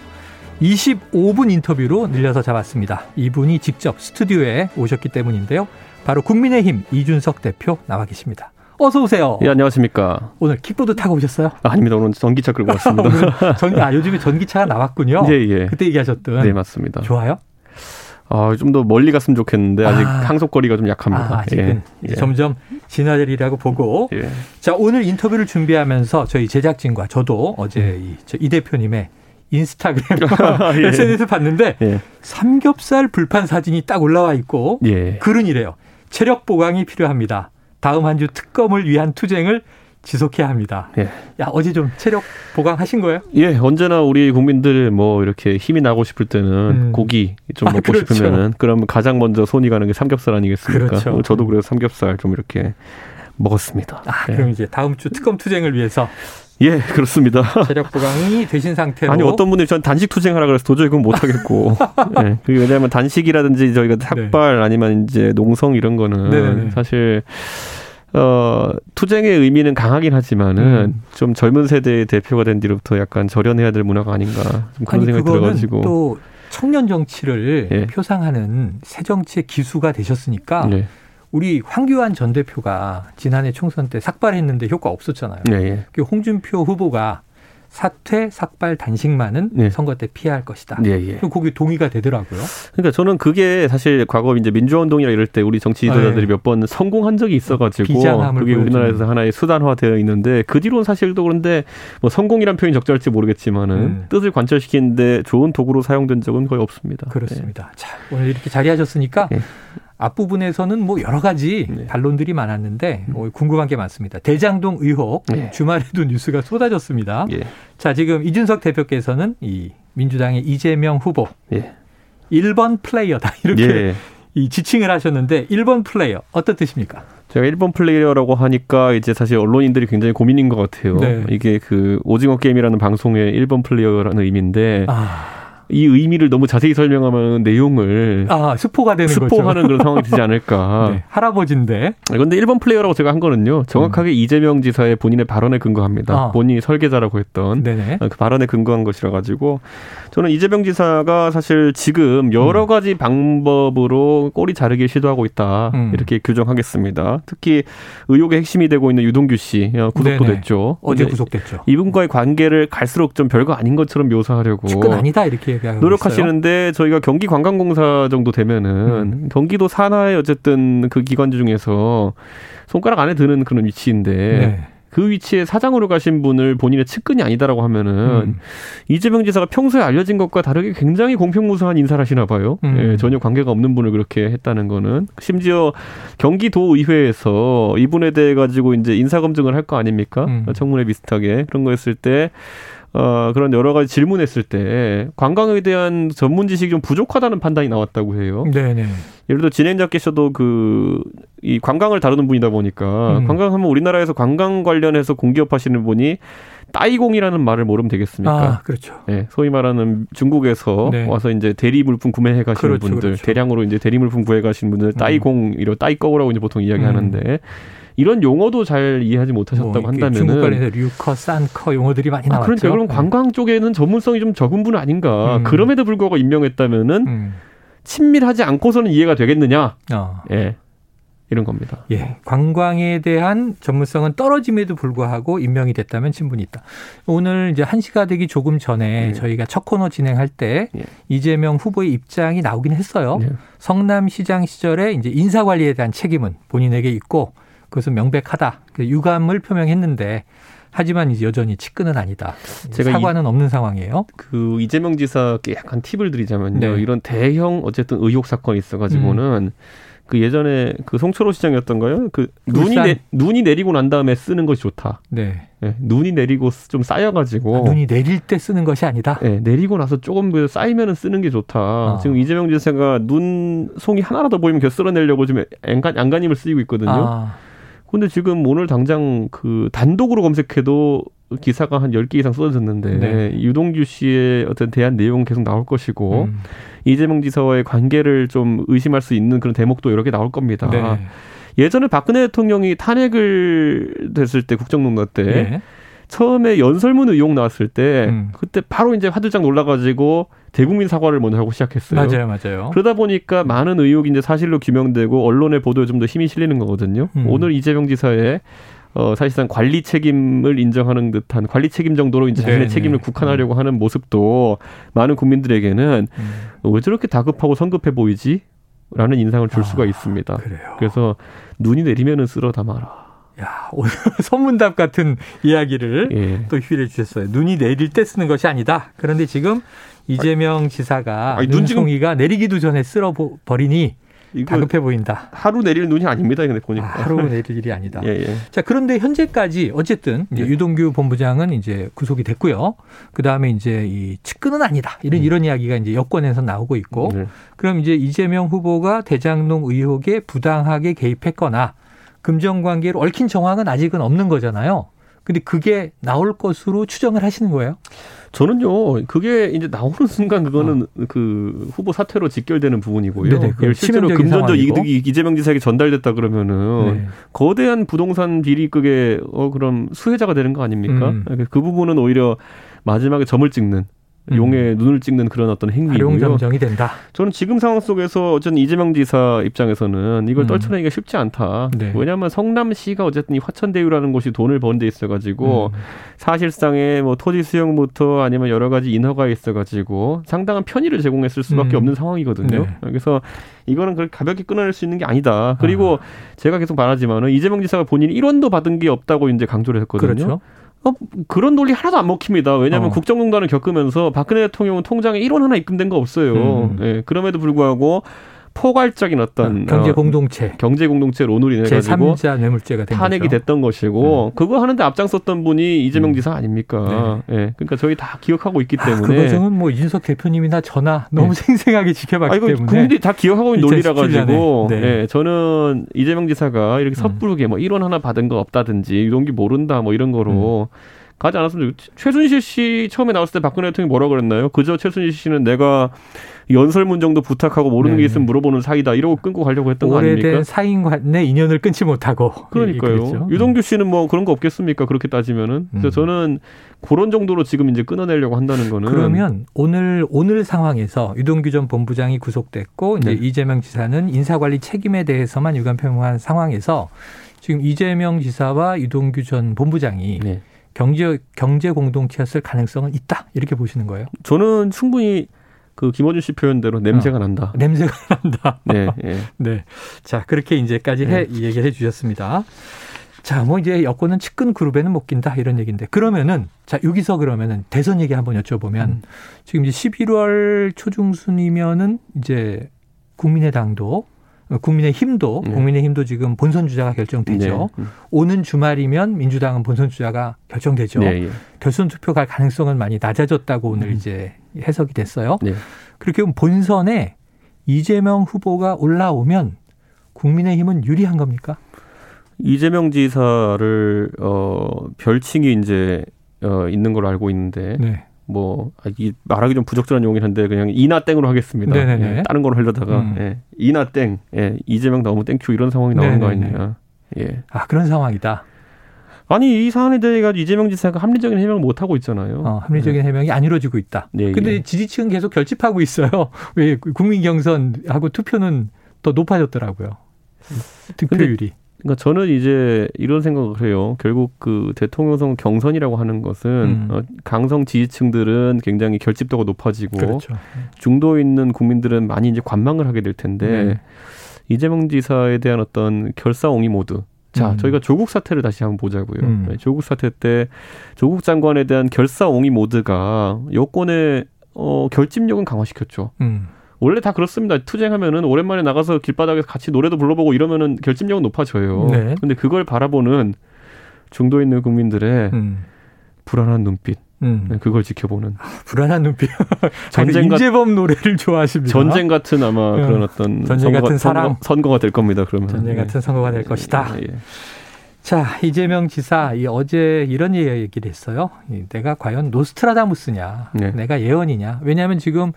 25분 인터뷰로 늘려서 잡았습니다. 이분이 직접 스튜디오에 오셨기 때문인데요. 바로 국민의힘 이준석 대표 나와 계십니다. 어서 오세요. 예, 안녕하십니까. 오늘 킥보드 타고 오셨어요? 아, 닙니다 오늘 전기차 끌고 왔습니다. 전, 아, 요즘에 전기차가 나왔군요. 예, 예. 그때 얘기하셨던. 네, 맞습니다. 좋아요? 어, 좀 더 멀리 갔으면 좋겠는데 아직 아, 항속거리가 좀 약합니다. 아, 아직은 예. 점점 진화되리라고 보고. 예. 자, 오늘 인터뷰를 준비하면서 저희 제작진과 저도 어제 이, 이 대표님의 인스타그램 예. SNS를 봤는데 예. 삼겹살 불판 사진이 딱 올라와 있고 예. 글은 이래요. 체력 보강이 필요합니다. 다음 한 주 특검을 위한 투쟁을 지속해야 합니다. 예. 야 어제 좀 체력 보강하신 거예요? 예, 언제나 우리 국민들 뭐 이렇게 힘이 나고 싶을 때는 음. 고기 좀 아, 먹고 그렇죠. 싶으면은 그러면 가장 먼저 손이 가는 게 삼겹살 아니겠습니까? 그렇죠. 뭐 저도 그래서 삼겹살 좀 이렇게 먹었습니다. 아, 예. 그럼 이제 다음 주 특검 투쟁을 위해서 예, 그렇습니다. 체력 보강이 되신 상태로. 아니, 어떤 분들이 전 단식 투쟁하라 그래서 도저히 그건 못하겠고. 예. 그게 왜냐하면 단식이라든지 저희가 삭발 네. 아니면 이제 농성 이런 거는 네네. 사실 어, 투쟁의 의미는 강하긴 하지만은 음. 좀 젊은 세대의 대표가 된 뒤로부터 약간 절연해야 될 문화가 아닌가 좀 그런 아니, 생각이 들어가지고 또 청년 정치를 예. 표상하는 새 정치의 기수가 되셨으니까 네. 우리 황교안 전 대표가 지난해 총선 때 삭발했는데 효과 없었잖아요. 네, 예. 그 홍준표 후보가 사퇴, 삭발, 단식만은 네. 선거 때 피해야 할 것이다. 예, 예. 거기 동의가 되더라고요. 그러니까 저는 그게 사실 과거 이제 민주화운동이라 이럴 때 우리 정치 지도자들이 네. 몇번 성공한 적이 있어가지고 그게 우리나라에서 하나의 수단화되어 있는데 그 뒤로는 사실도 그런데 뭐 성공이란 표현이 적절할지 모르겠지만은 음. 뜻을 관철시키는데 좋은 도구로 사용된 적은 거의 없습니다. 그렇습니다. 네. 자 오늘 이렇게 자리하셨으니까. 네. 앞부분에서는 뭐 여러 가지 네. 반론들이 많았는데 뭐 궁금한 게 많습니다. 대장동 의혹 네. 주말에도 뉴스가 쏟아졌습니다. 예. 자 지금 이준석 대표께서는 이 민주당의 이재명 후보 예. 1번 플레이어다 이렇게 예. 이 지칭을 하셨는데 1번 플레이어 어떤 뜻입니까? 제가 1번 플레이어라고 하니까 이제 사실 언론인들이 굉장히 고민인 것 같아요. 네. 이게 그 오징어 게임이라는 방송의 1번 플레이어라는 의미인데 아. 이 의미를 너무 자세히 설명하면 내용을 아 스포가 되는 스포하는 그런 상황이 되지 않을까. 네, 할아버지인데. 그런데 1번 플레이어라고 제가 한 거는요. 정확하게 음. 이재명 지사의 본인의 발언에 근거합니다. 아. 본인이 설계자라고 했던 네네. 그 발언에 근거한 것이라 가지고 저는 이재명 지사가 사실 지금 여러 음. 가지 음. 방법으로 꼬리 자르기 시도하고 있다 음. 이렇게 규정하겠습니다. 특히 의혹의 핵심이 되고 있는 유동규 씨 어, 구속도 네네. 됐죠. 어제 구속됐죠. 이분과의 관계를 갈수록 좀 별거 아닌 것처럼 묘사하려고. 측근 아니다 이렇게 노력하시는데 있어요? 저희가 경기 관광공사 정도 되면은 음. 경기도 산하의 어쨌든 그 기관지 중에서 손가락 안에 드는 그런 위치인데 네. 그 위치에 사장으로 가신 분을 본인의 측근이 아니다라고 하면은 음. 이재명 지사가 평소에 알려진 것과 다르게 굉장히 공평무사한 인사를 하시나 봐요. 음. 예, 전혀 관계가 없는 분을 그렇게 했다는 거는 심지어 경기도 의회에서 이분에 대해 가지고 이제 인사 검증을 할 거 아닙니까? 음. 청문회 비슷하게 그런 거 했을 때 어, 그런 여러 가지 질문했을 때 관광에 대한 전문 지식이 좀 부족하다는 판단이 나왔다고 해요. 네네. 예를 들어 진행자께서도 그 이 관광을 다루는 분이다 보니까 음. 관광하면 우리나라에서 관광 관련해서 공기업 하시는 분이 따이공이라는 말을 모르면 되겠습니까? 아, 그렇죠. 네, 소위 말하는 중국에서 네. 와서 이제 대리 물품 구매해 가시는 그렇죠, 분들, 그렇죠. 대량으로 이제 대리 물품 구해 가시는 분들 따이공 이런 따이꺼우라고 이제 보통 이야기하는데 음. 이런 용어도 잘 이해하지 못하셨다고 뭐 한다면 중국 관련해서 류커, 산커 용어들이 많이 나왔죠. 아, 그러니까 그럼 네. 관광 쪽에는 전문성이 좀 적은 분 아닌가. 음. 그럼에도 불구하고 임명했다면은 음. 친밀하지 않고서는 이해가 되겠느냐. 어. 예. 이런 겁니다. 예. 관광에 대한 전문성은 떨어짐에도 불구하고 임명이 됐다면 친분이 있다. 오늘 이제 한시가 되기 조금 전에 예. 저희가 첫 코너 진행할 때 예. 이재명 후보의 입장이 나오긴 했어요. 예. 성남시장 시절에 이제 인사 관리에 대한 책임은 본인에게 있고 그것은 명백하다. 그 유감을 표명했는데 하지만 이제 여전히 측근은 아니다. 제가 사과는 이, 없는 상황이에요. 그 이재명 지사께 약간 팁을 드리자면요. 네. 이런 대형 어쨌든 의혹 사건이 있어가지고는 음. 그 예전에 그 송철호 시장이었던가요? 그 눈이 내, 눈이 내리고 난 다음에 쓰는 것이 좋다. 네. 네 눈이 내리고 좀 쌓여가지고 아, 눈이 내릴 때 쓰는 것이 아니다. 네, 내리고 나서 조금 그 쌓이면은 쓰는 게 좋다. 아. 지금 이재명 지사가 눈 송이 하나라도 보이면 겨 쓸어내려고 지금 안간 안간힘을 쓰이고 있거든요. 아. 근데 지금 오늘 당장 그 단독으로 검색해도 기사가 한 10개 이상 쏟아졌는데 네. 유동규 씨의 어떤 대한 내용은 계속 나올 것이고 음. 이재명 지사와의 관계를 좀 의심할 수 있는 그런 대목도 여러 개 나올 겁니다. 네. 예전에 박근혜 대통령이 탄핵을 됐을 때 국정농단 때 네. 처음에 연설문 의혹 나왔을 때 음. 그때 바로 이제 화들짝 놀라가지고 대국민 사과를 먼저 하고 시작했어요. 맞아요, 맞아요. 그러다 보니까 많은 의혹이 이제 사실로 규명되고 언론의 보도에 좀 더 힘이 실리는 거거든요. 음. 오늘 이재명 지사의 어, 사실상 관리 책임을 인정하는 듯한 관리 책임 정도로 이제 자신의 네, 책임을 네. 국한하려고 음. 하는 모습도 많은 국민들에게는 음. 왜 저렇게 다급하고 성급해 보이지? 라는 인상을 줄 아, 수가 있습니다. 그래요. 그래서 눈이 내리면은 쓸어 담아라. 야, 오늘 선문답 같은 이야기를 예. 또 휘래 주셨어요. 눈이 내릴 때 쓰는 것이 아니다. 그런데 지금 이재명 지사가 아니, 눈송이가 내리기도 전에 쓸어 버리니 다급해 보인다. 하루 내릴 눈이 아닙니다. 근데 보니까 아, 하루 내릴 일이 아니다. 예, 예. 자 그런데 현재까지 어쨌든 예. 유동규 본부장은 이제 구속이 됐고요. 그 다음에 이제 이 측근은 아니다. 이런 음. 이런 이야기가 이제 여권에서 나오고 있고, 네. 그럼 이제 이재명 후보가 대장동 의혹에 부당하게 개입했거나 금전 관계로 얽힌 정황은 아직은 없는 거잖아요. 근데 그게 나올 것으로 추정을 하시는 거예요? 저는요, 그게 이제 나오는 순간 그거는 어. 그 후보 사퇴로 직결되는 부분이고요. 네네, 예, 실제로 금전적 이득이 이재명 지사에게 전달됐다 그러면은 네. 거대한 부동산 비리극의 어 그럼 수혜자가 되는 거 아닙니까? 음. 그 부분은 오히려 마지막에 점을 찍는 음. 용에 눈을 찍는 그런 어떤 행위고요. 활용점정이 된다. 저는 지금 상황 속에서 어쨌든 이재명 지사 입장에서는 이걸 음. 떨쳐내기가 쉽지 않다. 네. 왜냐하면 성남시가 어쨌든 이 화천대유라는 곳이 돈을 번 데 있어가지고 음. 사실상의 뭐 토지 수용부터 아니면 여러 가지 인허가 있어가지고 상당한 편의를 제공했을 수밖에 음. 없는 상황이거든요. 네. 그래서 이거는 그렇게 가볍게 끊어낼 수 있는 게 아니다. 그리고 아. 제가 계속 말하지만은 이재명 지사가 본인이 1원도 받은 게 없다고 이제 강조를 했거든요. 그렇죠. 어, 그런 논리 하나도 안 먹힙니다. 왜냐하면 어. 국정농단을 겪으면서 박근혜 대통령은 통장에 1원 하나 입금된 거 없어요. 음. 예, 그럼에도 불구하고 포괄적인 어떤 아, 경제 어, 공동체, 어, 경제 공동체 론으로 인해 가지고 뇌물죄가 탄핵이 거죠. 됐던 것이고 음. 그거 하는데 앞장섰던 분이 이재명 음. 지사 아닙니까? 네. 예, 그러니까 저희 다 기억하고 있기 아, 때문에 아, 그 과정은 뭐 이준석 대표님이나 저나 너무 네. 생생하게 지켜봤기 아, 때문에 국민들이 다 기억하고 있는 논리라 가지고 네. 예, 저는 이재명 지사가 이렇게 음. 섣부르게 뭐 1원 하나 받은 거 없다든지 유동기 모른다 뭐 이런 거로 음. 가지 않았으면 최순실 씨 처음에 나왔을 때 박근혜 대통령이 뭐라 그랬나요? 그저 최순실 씨는 내가 연설문 정도 부탁하고 모르는 네 게 있으면 물어보는 사이다 이러고 끊고 가려고 했던 거 아닙니까? 오래된 사인 간의 인연을 끊지 못하고 그러니까요. 유동규 씨는 뭐 그런 거 없겠습니까? 그렇게 따지면은 그래서 음. 저는 그런 정도로 지금 이제 끊어내려고 한다는 거는 그러면 오늘 오늘 상황에서 유동규 전 본부장이 구속됐고 이제 네. 이재명 지사는 인사관리 책임에 대해서만 유감 표명한 상황에서 지금 이재명 지사와 유동규 전 본부장이 네. 경제 경제 공동체였을 가능성은 있다 이렇게 보시는 거예요? 저는 충분히 그 김어준 씨 표현대로 냄새가 어, 난다. 냄새가 난다. 네, 네. 네. 자 그렇게 이제까지 해, 네. 얘기를 해주셨습니다. 자, 뭐 이제 여권은 측근 그룹에는 못 낀다 이런 얘기인데 그러면은 자 여기서 그러면은 대선 얘기 한번 여쭤보면 음. 지금 이제 11월 초중순이면은 이제 국민의당도 국민의 힘도 네. 국민의 힘도 지금 본선 주자가 결정되죠. 네. 오는 주말이면 민주당은 본선 주자가 결정되죠. 네. 예. 결선 투표 갈 가능성은 많이 낮아졌다고 오늘 음. 이제 해석이 됐어요. 네. 그렇게 본선에 이재명 후보가 올라오면 국민의 힘은 유리한 겁니까? 이재명 지사를 어 별칭이 이제 어 있는 걸로 알고 있는데 네. 뭐 아, 이 말하기 좀 부적절한 용어긴 한데 그냥 이나 땡으로 하겠습니다. 예, 다른 걸로 하려다가 음. 예, 이나 땡, 예, 이재명 나오면 thank you 이런 상황이 나오는 네네네. 거 아니냐. 예. 아 그런 상황이다. 아니 이 사안에 대해 가지고 이재명 지사가 합리적인 해명을 못 하고 있잖아요. 어, 합리적인 네. 해명이 안 이루어지고 있다. 네, 근데 예. 지지층은 계속 결집하고 있어요. 왜 국민 경선하고 투표는 더 높아졌더라고요. 득표율이. 그러니까 저는 이제 이런 생각을 해요. 결국 그 대통령 선 경선이라고 하는 것은 음. 어, 강성 지지층들은 굉장히 결집도가 높아지고 그렇죠. 중도에 있는 국민들은 많이 이제 관망을 하게 될 텐데 네. 이재명 지사에 대한 어떤 결사옹이 모드. 자, 음. 저희가 조국 사태를 다시 한번 보자고요. 음. 네, 조국 사태 때 조국 장관에 대한 결사옹이 모드가 여권의 어, 결집력은 강화시켰죠. 음. 원래 다 그렇습니다. 투쟁하면은 오랜만에 나가서 길바닥에서 같이 노래도 불러보고 이러면은 결집력은 높아져요. 네. 근데 그걸 바라보는 중도에 있는 국민들의 음. 불안한 눈빛. 음. 네, 그걸 지켜보는 아, 불안한 눈빛. 전쟁 인재범 노래를 좋아하십니다. 전쟁 같은 아마 음. 그런 어떤 전쟁 선거, 같은 사랑 선거, 선거 가 될 겁니다. 그러면 전쟁 같은 네. 선거가 될 것이다. 예, 예. 자 이재명 지사 이 어제 이런 얘기를 했어요. 내가 과연 노스트라다무스냐, 네. 내가 예언이냐. 왜냐하면 지금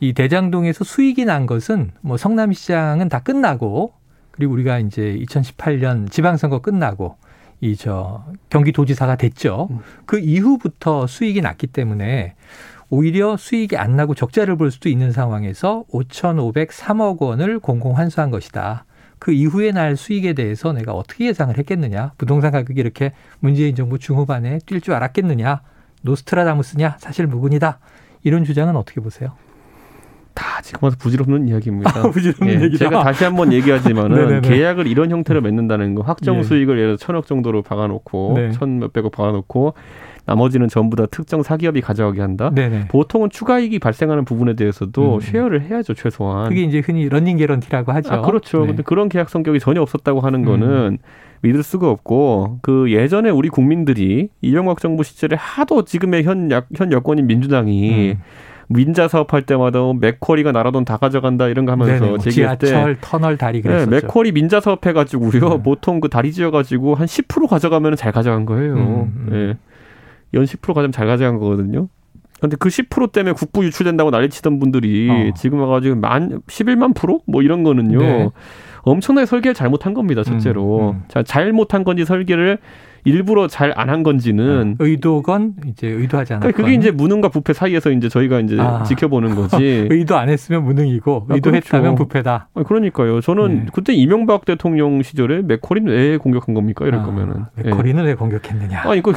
이 대장동에서 수익이 난 것은 뭐 성남시장은 다 끝나고 그리고 우리가 이제 2018년 지방선거 끝나고 이 저 경기도지사가 됐죠. 음. 그 이후부터 수익이 났기 때문에 오히려 수익이 안 나고 적자를 볼 수도 있는 상황에서 5,503억 원을 공공 환수한 것이다. 그 이후에 날 수익에 대해서 내가 어떻게 예상을 했겠느냐. 부동산 가격이 이렇게 문재인 정부 중후반에 뛸 줄 알았겠느냐. 노스트라다무스냐. 사실 무근이다. 이런 주장은 어떻게 보세요? 다 지금 와서 부질없는 이야기입니다. 아, 부질없는 예, 얘기다. 제가 다시 한번 얘기하지만은 계약을 이런 형태로 맺는다는 거 확정 예. 수익을 예를 들어 천억 정도로 박아놓고 네. 천 몇백억 박아놓고 나머지는 전부 다 특정 사기업이 가져가게 한다. 네네. 보통은 추가이익이 발생하는 부분에 대해서도 음. share를 해야죠 최소한. 그게 이제 흔히 런닝 개런티라고 하죠. 아, 그렇죠. 네. 근데 그런 계약 성격이 전혀 없었다고 하는 거는 음. 믿을 수가 없고 그 예전에 우리 국민들이 이명박 정부 시절에 하도 지금의 현, 현 여권인 민주당이 음. 민자 사업할 때마다 맥쿼리가 나라돈 다 가져간다 이런 거 하면서 뭐 제기할 때 지하철 터널 다리 그랬었죠. 네, 맥쿼리 민자 사업 해가지고요 네. 보통 그 다리 지어가지고 한 10% 가져가면 잘 가져간 거예요. 음, 음. 네. 연10% 가져가면 잘 가져간 거거든요. 근데 그 10% 때문에 국부 유출된다고 난리치던 분들이 어. 지금 와가지고 만 11만 프로 뭐 이런 거는요. 네. 엄청나게 설계를 잘못한 겁니다. 첫째로 음, 음. 자 잘못한 건지 설계를 일부러 잘 안 한 건지는 어, 의도건 이제 의도하지 않았건 그러니까 그게 이제 무능과 부패 사이에서 이제 저희가 이제 아. 지켜보는 거지. 의도 안 했으면 무능이고 아, 의도했다면 그렇죠. 부패다. 아, 그러니까요. 저는 네. 그때 이명박 대통령 시절에 맥커리는 왜 공격한 겁니까? 이럴 아, 거면은 맥커리는 네. 왜 공격했느냐? 아니 그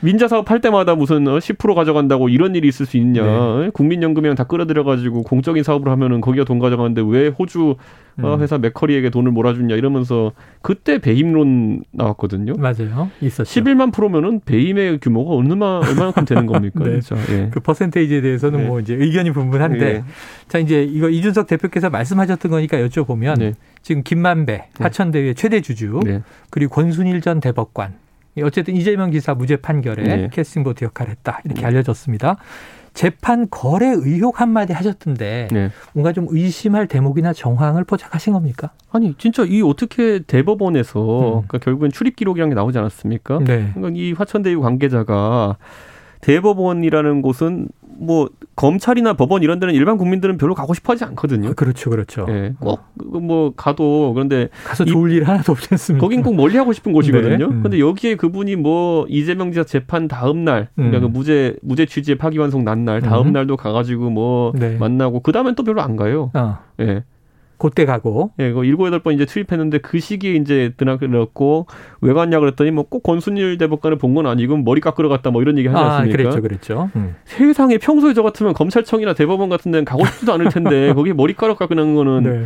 민자 사업 할 때마다 무슨 10% 어, 가져간다고 이런 일이 있을 수 있냐? 네. 국민연금이랑 다 끌어들여 가지고 공적인 사업을 하면은 거기가 돈 가져가는데 왜 호주 어, 음. 회사 맥커리에게 돈을 몰아주냐 이러면서 그때 배임론 나왔거든요. 맞아요. 있었죠. 11만 프로면은 배임의 규모가 얼마 얼마만큼 되는 겁니까? 네. 진짜. 예. 그 퍼센테이지에 대해서는 네. 뭐 이제 의견이 분분한데 예. 자 이제 이거 이준석 대표께서 말씀하셨던 거니까 여쭤보면 네. 지금 김만배 화천대유 의 최대 주주 네. 그리고 권순일 전 대법관 어쨌든 이재명 기사 무죄 판결에 네. 캐스팅 보트 역할을 했다 이렇게 네. 알려졌습니다. 재판 거래 의혹 한마디 하셨던데 네. 뭔가 좀 의심할 대목이나 정황을 포착하신 겁니까? 아니 진짜 이 어떻게 대법원에서 음. 그러니까 결국엔 출입 기록이라는 게 나오지 않았습니까? 네. 그러니까 이 화천대유 관계자가 대법원이라는 곳은 뭐 검찰이나 법원 이런 데는 일반 국민들은 별로 가고 싶어 하지 않거든요. 아, 그렇죠, 그렇죠. 예, 꼭뭐 가도 그런데 가서 좋을 일 하나도 없지 않습니까? 거긴 꼭 멀리 하고 싶은 곳이거든요. 네. 음. 근데 여기에 그분이 뭐 이재명 지사 재판 다음 날, 그러니까 음. 그 무죄 무죄 취지의 파기환송 난 날 다음 음. 날도 가가지고 뭐 네. 만나고 그 다음엔 또 별로 안 가요. 어. 예. 그때 가고. 예, 그 일곱 여덟 번 이제 출입했는데 그 시기에 이제 드나들었고 왜 갔냐 그랬더니 뭐 꼭 권순일 대법관을 본 건 아니고 머리 깎으러 갔다 뭐 이런 얘기 하지 아, 않습니까? 아, 그랬죠, 그랬죠. 음. 세상에 평소에 저 같으면 검찰청이나 대법원 같은 데는 가고 싶지도 않을 텐데 거기 머리 깎으러 깎는 거는 네.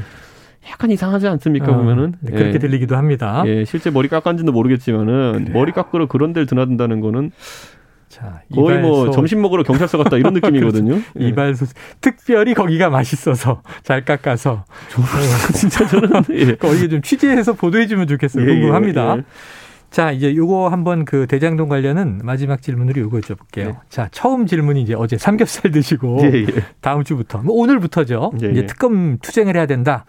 약간 이상하지 않습니까 아, 보면은 네, 그렇게 예. 들리기도 합니다. 예, 실제 머리 깎았는지도 모르겠지만은 그래요. 머리 깎으러 그런 데를 드나든다는 거는 자, 거의 뭐 점심 먹으러 경찰서 갔다 이런 느낌이거든요. 그렇죠. 예. 이발소 특별히 거기가 맛있어서 잘 깎아서 진짜 저는 예. 거기 좀 취재해서 보도해주면 좋겠어요. 예, 예 궁금합니다. 예. 자, 이제 요거 한번 그 대장동 관련은 마지막 질문으로 요거 여쭤볼게요. 네. 자, 처음 질문이 이제 어제 삼겹살 드시고 예, 예. 다음 주부터, 뭐 오늘부터죠. 예, 이제 특검 투쟁을 해야 된다.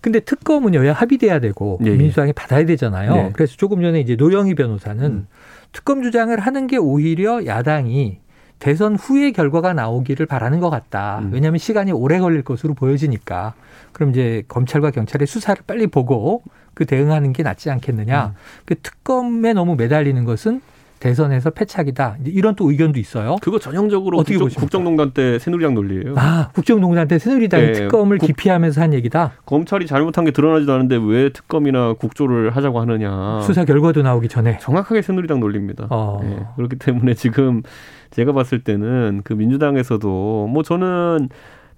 근데 특검은 여야 합의돼야 되고 민주당이 받아야 되잖아요. 네. 그래서 조금 전에 이제 노영희 변호사는 음. 특검 주장을 하는 게 오히려 야당이 대선 후에 결과가 나오기를 바라는 것 같다. 음. 왜냐하면 시간이 오래 걸릴 것으로 보여지니까. 그럼 이제 검찰과 경찰의 수사를 빨리 보고 그 대응하는 게 낫지 않겠느냐. 음. 그 특검에 너무 매달리는 것은 대선에서 패착이다. 이런 또 의견도 있어요. 그거 전형적으로 어떻게 국정, 국정농단 때 새누리당 논리예요. 아, 국정농단 때 새누리당이 네. 특검을 국, 기피하면서 한 얘기다. 검찰이 잘못한 게 드러나지도 않은데 왜 특검이나 국조를 하자고 하느냐. 수사 결과도 나오기 전에. 정확하게 새누리당 논리입니다. 어. 네. 그렇기 때문에 지금 제가 봤을 때는 그 민주당에서도 뭐 저는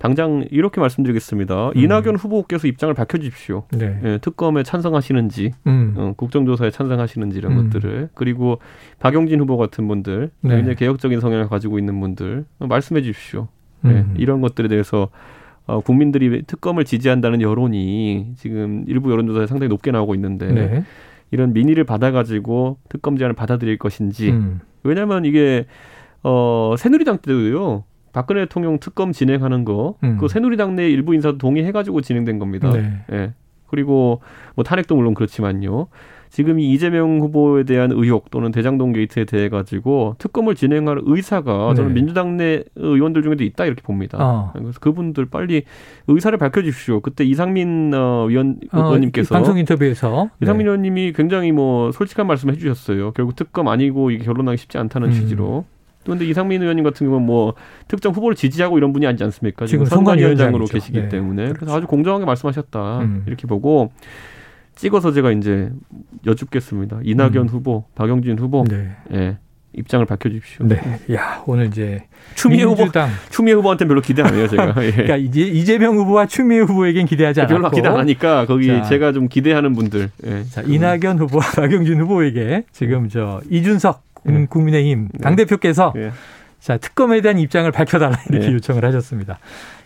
당장 이렇게 말씀드리겠습니다. 음. 이낙연 후보께서 입장을 밝혀주십시오. 네. 예, 특검에 찬성하시는지, 음. 어, 국정조사에 찬성하시는지 이런 음. 것들을 그리고 박용진 후보 같은 분들, 네. 굉장히 개혁적인 성향을 가지고 있는 분들 어, 말씀해 주십시오. 예, 음. 이런 것들에 대해서 어, 국민들이 특검을 지지한다는 여론이 지금 일부 여론조사에 상당히 높게 나오고 있는데 네. 이런 민의를 받아가지고 특검 제안을 받아들일 것인지 음. 왜냐하면 이게 어, 새누리당 때도요. 박근혜 대통령 특검 진행하는 거, 음. 그 새누리당 내 일부 인사도 동의해가지고 진행된 겁니다. 네. 예. 그리고 뭐 탄핵도 물론 그렇지만요. 지금 이 이재명 후보에 대한 의혹 또는 대장동 게이트에 대해 가지고 특검을 진행할 의사가 네. 저는 민주당 내 의원들 중에도 있다 이렇게 봅니다. 어. 그래서 그분들 빨리 의사를 밝혀주십시오. 그때 이상민 어, 위원 어, 의원님께서 방송 인터뷰에서 이상민 네. 의원님이 굉장히 뭐 솔직한 말씀을 해주셨어요. 결국 특검 아니고 이게 결론나기 쉽지 않다는 음. 취지로. 그런데 이상민 의원님 같은 경우는 뭐 특정 후보를 지지하고 이런 분이 아니지 않습니까? 지금 선관위원장으로 계시기 네. 때문에 그래서 그렇죠. 아주 공정하게 말씀하셨다 음. 이렇게 보고 찍어서 제가 이제 여쭙겠습니다. 이낙연 음. 후보, 박영진 후보, 네. 예, 입장을 밝혀주십시오. 네. 야 오늘 이제 추미애 후보, 추미애 후보한테 별로 기대 안 해요 제가. 예. 그러니까 이제 이재명 후보와 추미애 후보에겐 기대하지 않고 별로 기대 안 하니까 거기 자, 제가 좀 기대하는 분들. 예. 자, 이낙연 후보와 박영진 후보에게 지금 저 이준석 음, 국민의힘 네. 당대표께서 네. 자, 특검에 대한 입장을 밝혀달라 이렇게 네. 요청을 하셨습니다.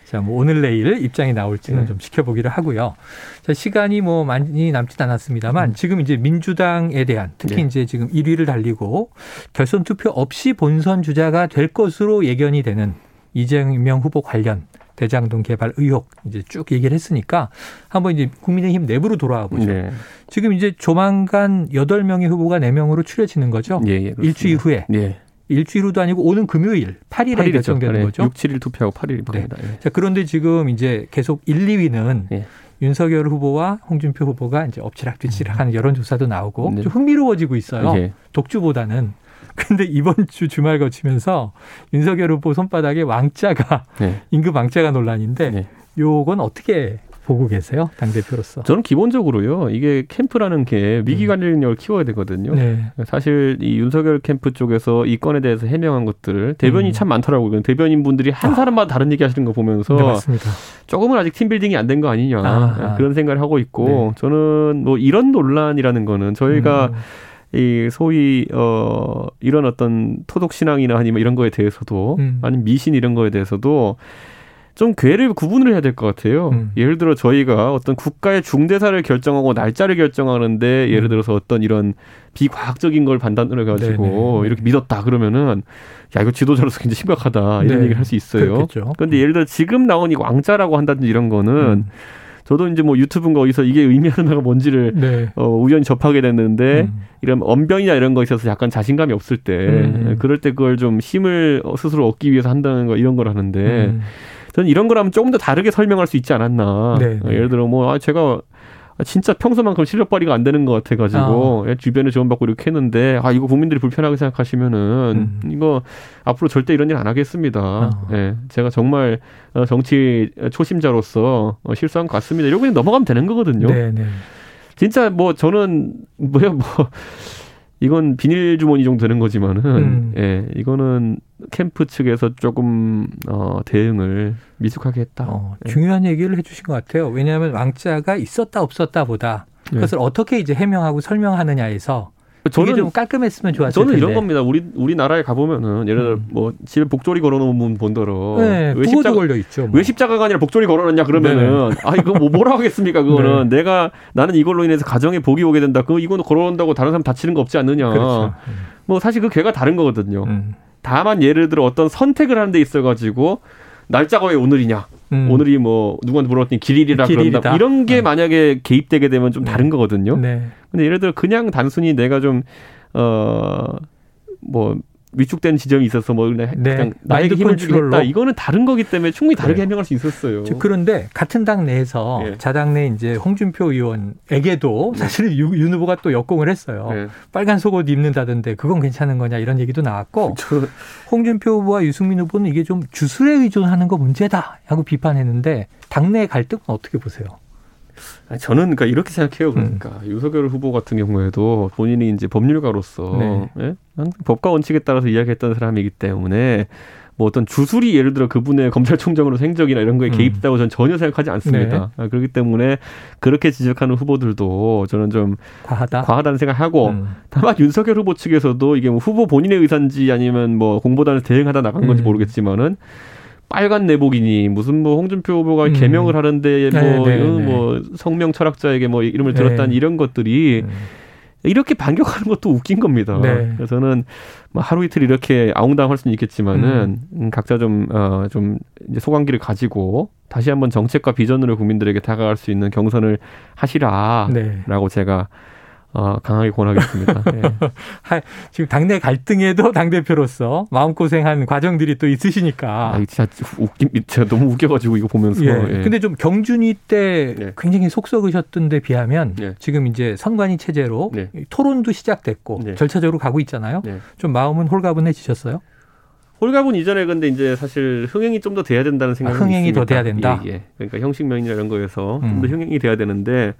자, 뭐 오늘 내일 입장이 나올지는 네. 좀 지켜보기를 하고요. 자, 시간이 뭐 많이 남진 않았습니다만 음. 지금 이제 민주당에 대한 특히 네. 이제 지금 1위를 달리고 결선 투표 없이 본선 주자가 될 것으로 예견이 되는 이재명 후보 관련 대장동 개발 의혹 이제 쭉 얘기를 했으니까 한번 이제 국민의힘 내부로 돌아와 보죠. 네. 지금 이제 조만간 여덟 명의 후보가 네명으로 추려지는 거죠. 예, 예, 일주일 후에. 예. 일주일 후도 아니고 오는 금요일 8일에 8일이죠. 결정되는 거죠. 6, 7일 투표하고 8일이 네. 예. 자, 그런데 지금 이제 계속 1, 2위는 예. 윤석열 후보와 홍준표 후보가 이제 엎치락뒤치락하는 여론조사도 나오고 네. 좀 흥미로워지고 있어요. 네. 독주보다는. 근데 이번 주 주말 거치면서 윤석열 후보 손바닥에 왕자가 네. 임금 왕자가 논란인데 네. 요건 어떻게 보고 계세요? 당대표로서. 저는 기본적으로요. 이게 캠프라는 게 위기 관리력을 음. 키워야 되거든요. 네. 사실 이 윤석열 캠프 쪽에서 이 건에 대해서 해명한 것들 대변이 음. 참 많더라고요. 대변인 분들이 한 아. 사람마다 다른 얘기 하시는 거 보면서 네, 조금은 아직 팀 빌딩이 안 된 거 아니냐 아. 그런 생각을 하고 있고 네. 저는 뭐 이런 논란이라는 거는 저희가 음. 이 소위 어 이런 어떤 토독 신앙이나 아니면 이런 거에 대해서도 음. 아니면 미신 이런 거에 대해서도 좀 괴를 구분을 해야 될 것 같아요. 음. 예를 들어 저희가 어떤 국가의 중대사를 결정하고 날짜를 결정하는데 예를 음. 들어서 어떤 이런 비과학적인 걸 판단을 해가지고 네네. 이렇게 믿었다 그러면은 야 이거 지도자로서 굉장히 심각하다 이런 네. 얘기를 할 수 있어요. 그런데 예를 들어 지금 나온 이 왕자라고 한다든지 이런 거는 음. 저도 이제 뭐 유튜브인가 어디서 이게 의미하는 바가 뭔지를 네. 어, 우연히 접하게 됐는데 음. 이런 언변이나 이런 거 있어서 약간 자신감이 없을 때 음. 그럴 때 그걸 좀 힘을 스스로 얻기 위해서 한다는 거 이런 걸 하는데 음. 저는 이런 거라면 조금 더 다르게 설명할 수 있지 않았나. 네, 네. 예를 들어 뭐 아, 제가 진짜 평소만큼 실력 발휘가 안 되는 것 같아가지고 아. 주변에 지원받고 이렇게 했는데 아 이거 국민들이 불편하게 생각하시면은 음. 이거 앞으로 절대 이런 일 안 하겠습니다. 아. 예, 제가 정말 어, 정치 초심자로서 어, 실수한 것 같습니다. 이러고 그냥 넘어가면 되는 거거든요. 네, 네. 진짜 뭐 저는 뭐야 뭐 이건 비닐 주머니 정도 되는 거지만은 음. 예 이거는 캠프 측에서 조금 어 대응을 미숙하게 했다. 어, 예. 중요한 얘기를 해주신 것 같아요. 왜냐하면 왕자가 있었다 없었다보다 예. 그것을 네. 어떻게 이제 해명하고 설명하느냐에서 저는 좀 깔끔했으면 좋았을 저는 텐데. 이런 겁니다. 우리 우리나라에 가 보면은 예를 들어 음. 뭐 집에 복조리 걸어놓은 분 본더러 네, 왜 십자가 걸려 있죠. 뭐. 왜 십자가가 아니라 복조리 걸어놨냐 그러면은 네. 아 이거 뭐 뭐라 하겠습니까 그거는 네. 내가 나는 이걸로 인해서 가정에 복이 오게 된다. 그 이거는 걸어놓는다고 다른 사람 다치는 거 없지 않느냐. 그렇죠. 음. 뭐 사실 그 괴가 다른 거거든요. 음. 다만 예를 들어 어떤 선택을 하는 데 있어 가지고 날짜가 왜 오늘이냐. 음. 오늘이 뭐 누구한테 물어봤더니 길일이라 길일이다. 그런다. 이런 게 음. 만약에 개입되게 되면 좀 다른 거거든요. 네. 근데 예를 들어 그냥 단순히 내가 좀 어, 뭐, 위축된 지점이 있어서 뭐 그냥 네. 나에게 힘을 주겠다 이거는 다른 거기 때문에 충분히 다르게 네. 해명할 수 있었어요. 그런데 같은 당 내에서 네. 자당내 이제 홍준표 의원에게도 네. 사실 네. 윤 후보가 또 역공을 했어요. 네. 빨간 속옷 입는다던데 그건 괜찮은 거냐 이런 얘기도 나왔고 저... 홍준표 후보와 유승민 후보는 이게 좀 주술에 의존하는 거 문제다 하고 비판했는데 당내 갈등은 어떻게 보세요? 저는 그러니까 이렇게 생각해요. 그러니까 음. 유석열 후보 같은 경우에도 본인이 이제 법률가로서 네. 예? 법과 원칙에 따라서 이야기했던 사람이기 때문에 뭐 어떤 주술이 예를 들어 그분의 검찰총장으로 생적이나 이런 거에 음. 개입다고 저는 전혀 생각하지 않습니다. 네. 아, 그렇기 때문에 그렇게 지적하는 후보들도 저는 좀 과하다 과하다는 생각하고 음. 다만 윤석열 후보 측에서도 이게 뭐 후보 본인의 의사인지 아니면 뭐 공보단을 대응하다 나간 건지 음. 모르겠지만은 빨간 내복이니 무슨 뭐 홍준표 후보가 음. 개명을 하는데 뭐, 네, 네, 네. 뭐 성명 철학자에게 뭐 이름을 네. 들었다는 이런 것들이 음. 이렇게 반격하는 것도 웃긴 겁니다. 네. 그래서 저는 뭐 하루 이틀 이렇게 아웅다웅할 수는 있겠지만은 음. 음 각자 좀 어, 좀 이제 소관기를 가지고 다시 한번 정책과 비전으로 국민들에게 다가갈 수 있는 경선을 하시라라고 네. 제가 어, 강하게 권하겠습니다. 예. 지금 당내 갈등에도 당 대표로서 마음고생한 과정들이 또 있으시니까. 아, 진짜 웃긴, 제가 너무 웃겨가지고 이거 보면서. 예. 예. 근데 좀 경준이 때 예. 굉장히 속썩으셨던 데 비하면 예. 지금 이제 선관위 체제로 네. 토론도 시작됐고 네. 절차적으로 가고 있잖아요. 네. 좀 마음은 홀가분해지셨어요? 홀가분 이전에 근데 이제 사실 흥행이 좀 더 돼야 된다는 생각이 아, 흥행이 있습니다. 더 돼야 된다. 예, 예. 그러니까 형식 면이나 이런 거에서 음. 좀더 흥행이 돼야 되는데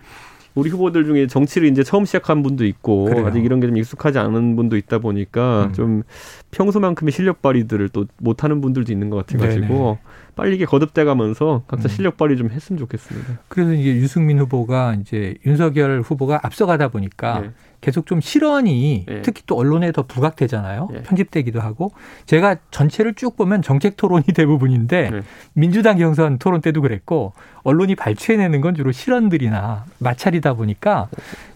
우리 후보들 중에 정치를 이제 처음 시작한 분도 있고 그래요. 아직 이런 게 좀 익숙하지 않은 분도 있다 보니까 음. 좀 평소만큼의 실력 발휘들을 또 못하는 분들도 있는 것 같아가지고 네네. 빨리 이게 거듭돼 가면서 각자 음. 실력 발휘 좀 했으면 좋겠습니다. 그래서 이제 유승민 후보가 이제 윤석열 후보가 앞서가다 보니까 네. 계속 좀 실언이 네. 특히 또 언론에 더 부각되잖아요. 네. 편집되기도 하고 제가 전체를 쭉 보면 정책 토론이 대부분인데 네. 민주당 경선 토론 때도 그랬고 언론이 발췌해내는 건 주로 실언들이나 마찰이다 보니까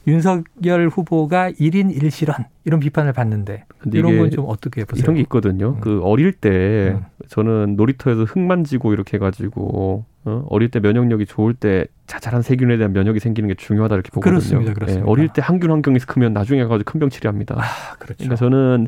윤석열 후보가 1인 1실언 이런 비판을 받는데 이런 건 좀 어떻게 보세요? 이런 게 있거든요. 음. 그 어릴 때 음. 저는 놀이터에서 흙 만지고 이렇게 해가지고 어, 어릴 때 면역력이 좋을 때 자잘한 세균에 대한 면역이 생기는 게 중요하다 이렇게 보거든요. 그렇습니다. 그렇습니다. 예, 어릴 때 항균 환경에서 크면 나중에 가서 큰 병 치료합니다. 아, 그렇죠. 그러니까 저는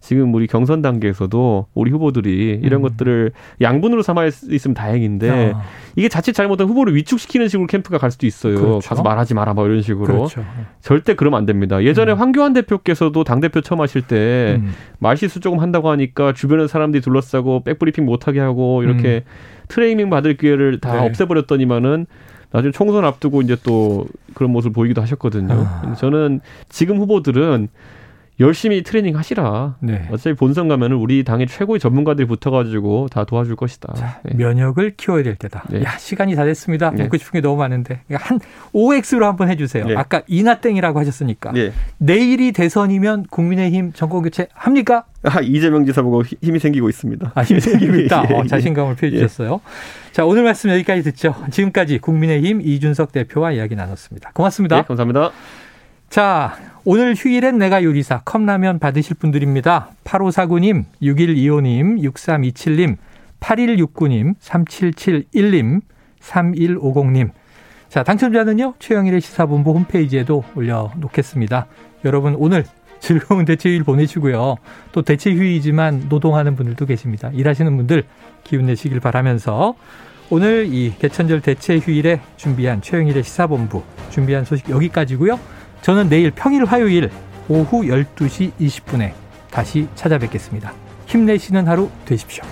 지금 우리 경선 단계에서도 우리 후보들이 이런 음. 것들을 양분으로 삼아 있으면 다행인데 아. 이게 자칫 잘못하면 후보를 위축시키는 식으로 캠프가 갈 수도 있어요. 그렇죠. 가서 말하지 마라 뭐 이런 식으로. 그렇죠. 절대 그러면 안 됩니다. 예전에 음. 황교안 대표께서도 당 대표 처음 하실 때 음. 말실수 조금 한다고 하니까 주변에 사람들이 둘러싸고 백브리핑 못 하게 하고 이렇게 음. 트레이닝 받을 기회를 다 네. 없애버렸더니만은 나중에 총선 앞두고 이제 또 그런 모습을 보이기도 하셨거든요. 아. 저는 지금 후보들은 열심히 트레이닝 하시라. 네. 어차피 본선 가면은 우리 당의 최고의 전문가들이 붙어가지고 다 도와줄 것이다. 자, 네. 면역을 키워야 될 때다. 네. 야 시간이 다 됐습니다. 네. 묻고 싶은 게 너무 많은데 그러니까 한 5x로 한번 해주세요. 네. 아까 이나땡이라고 하셨으니까 네. 내일이 대선이면 국민의힘 정권 교체 합니까? 아, 이재명 지사 보고 힘이 생기고 있습니다. 아, 힘이 생기고 있다. 예, 어, 자신감을 표해 주셨어요. 예. 자, 오늘 말씀 여기까지 듣죠. 지금까지 국민의힘 이준석 대표와 이야기 나눴습니다. 고맙습니다. 네, 감사합니다. 자, 오늘 휴일엔 내가 요리사 컵라면 받으실 분들입니다. 8549님, 6125님, 6327님, 8169님, 3771님, 3150님. 자, 당첨자는요, 최영일의 시사본부 홈페이지에도 올려놓겠습니다. 여러분, 오늘 즐거운 대체휴일 보내시고요. 또 대체휴일이지만 노동하는 분들도 계십니다. 일하시는 분들 기운 내시길 바라면서 오늘 이 개천절 대체휴일에 준비한 최영일의 시사본부 준비한 소식 여기까지고요. 저는 내일 평일 화요일 오후 12시 20분에 다시 찾아뵙겠습니다. 힘내시는 하루 되십시오.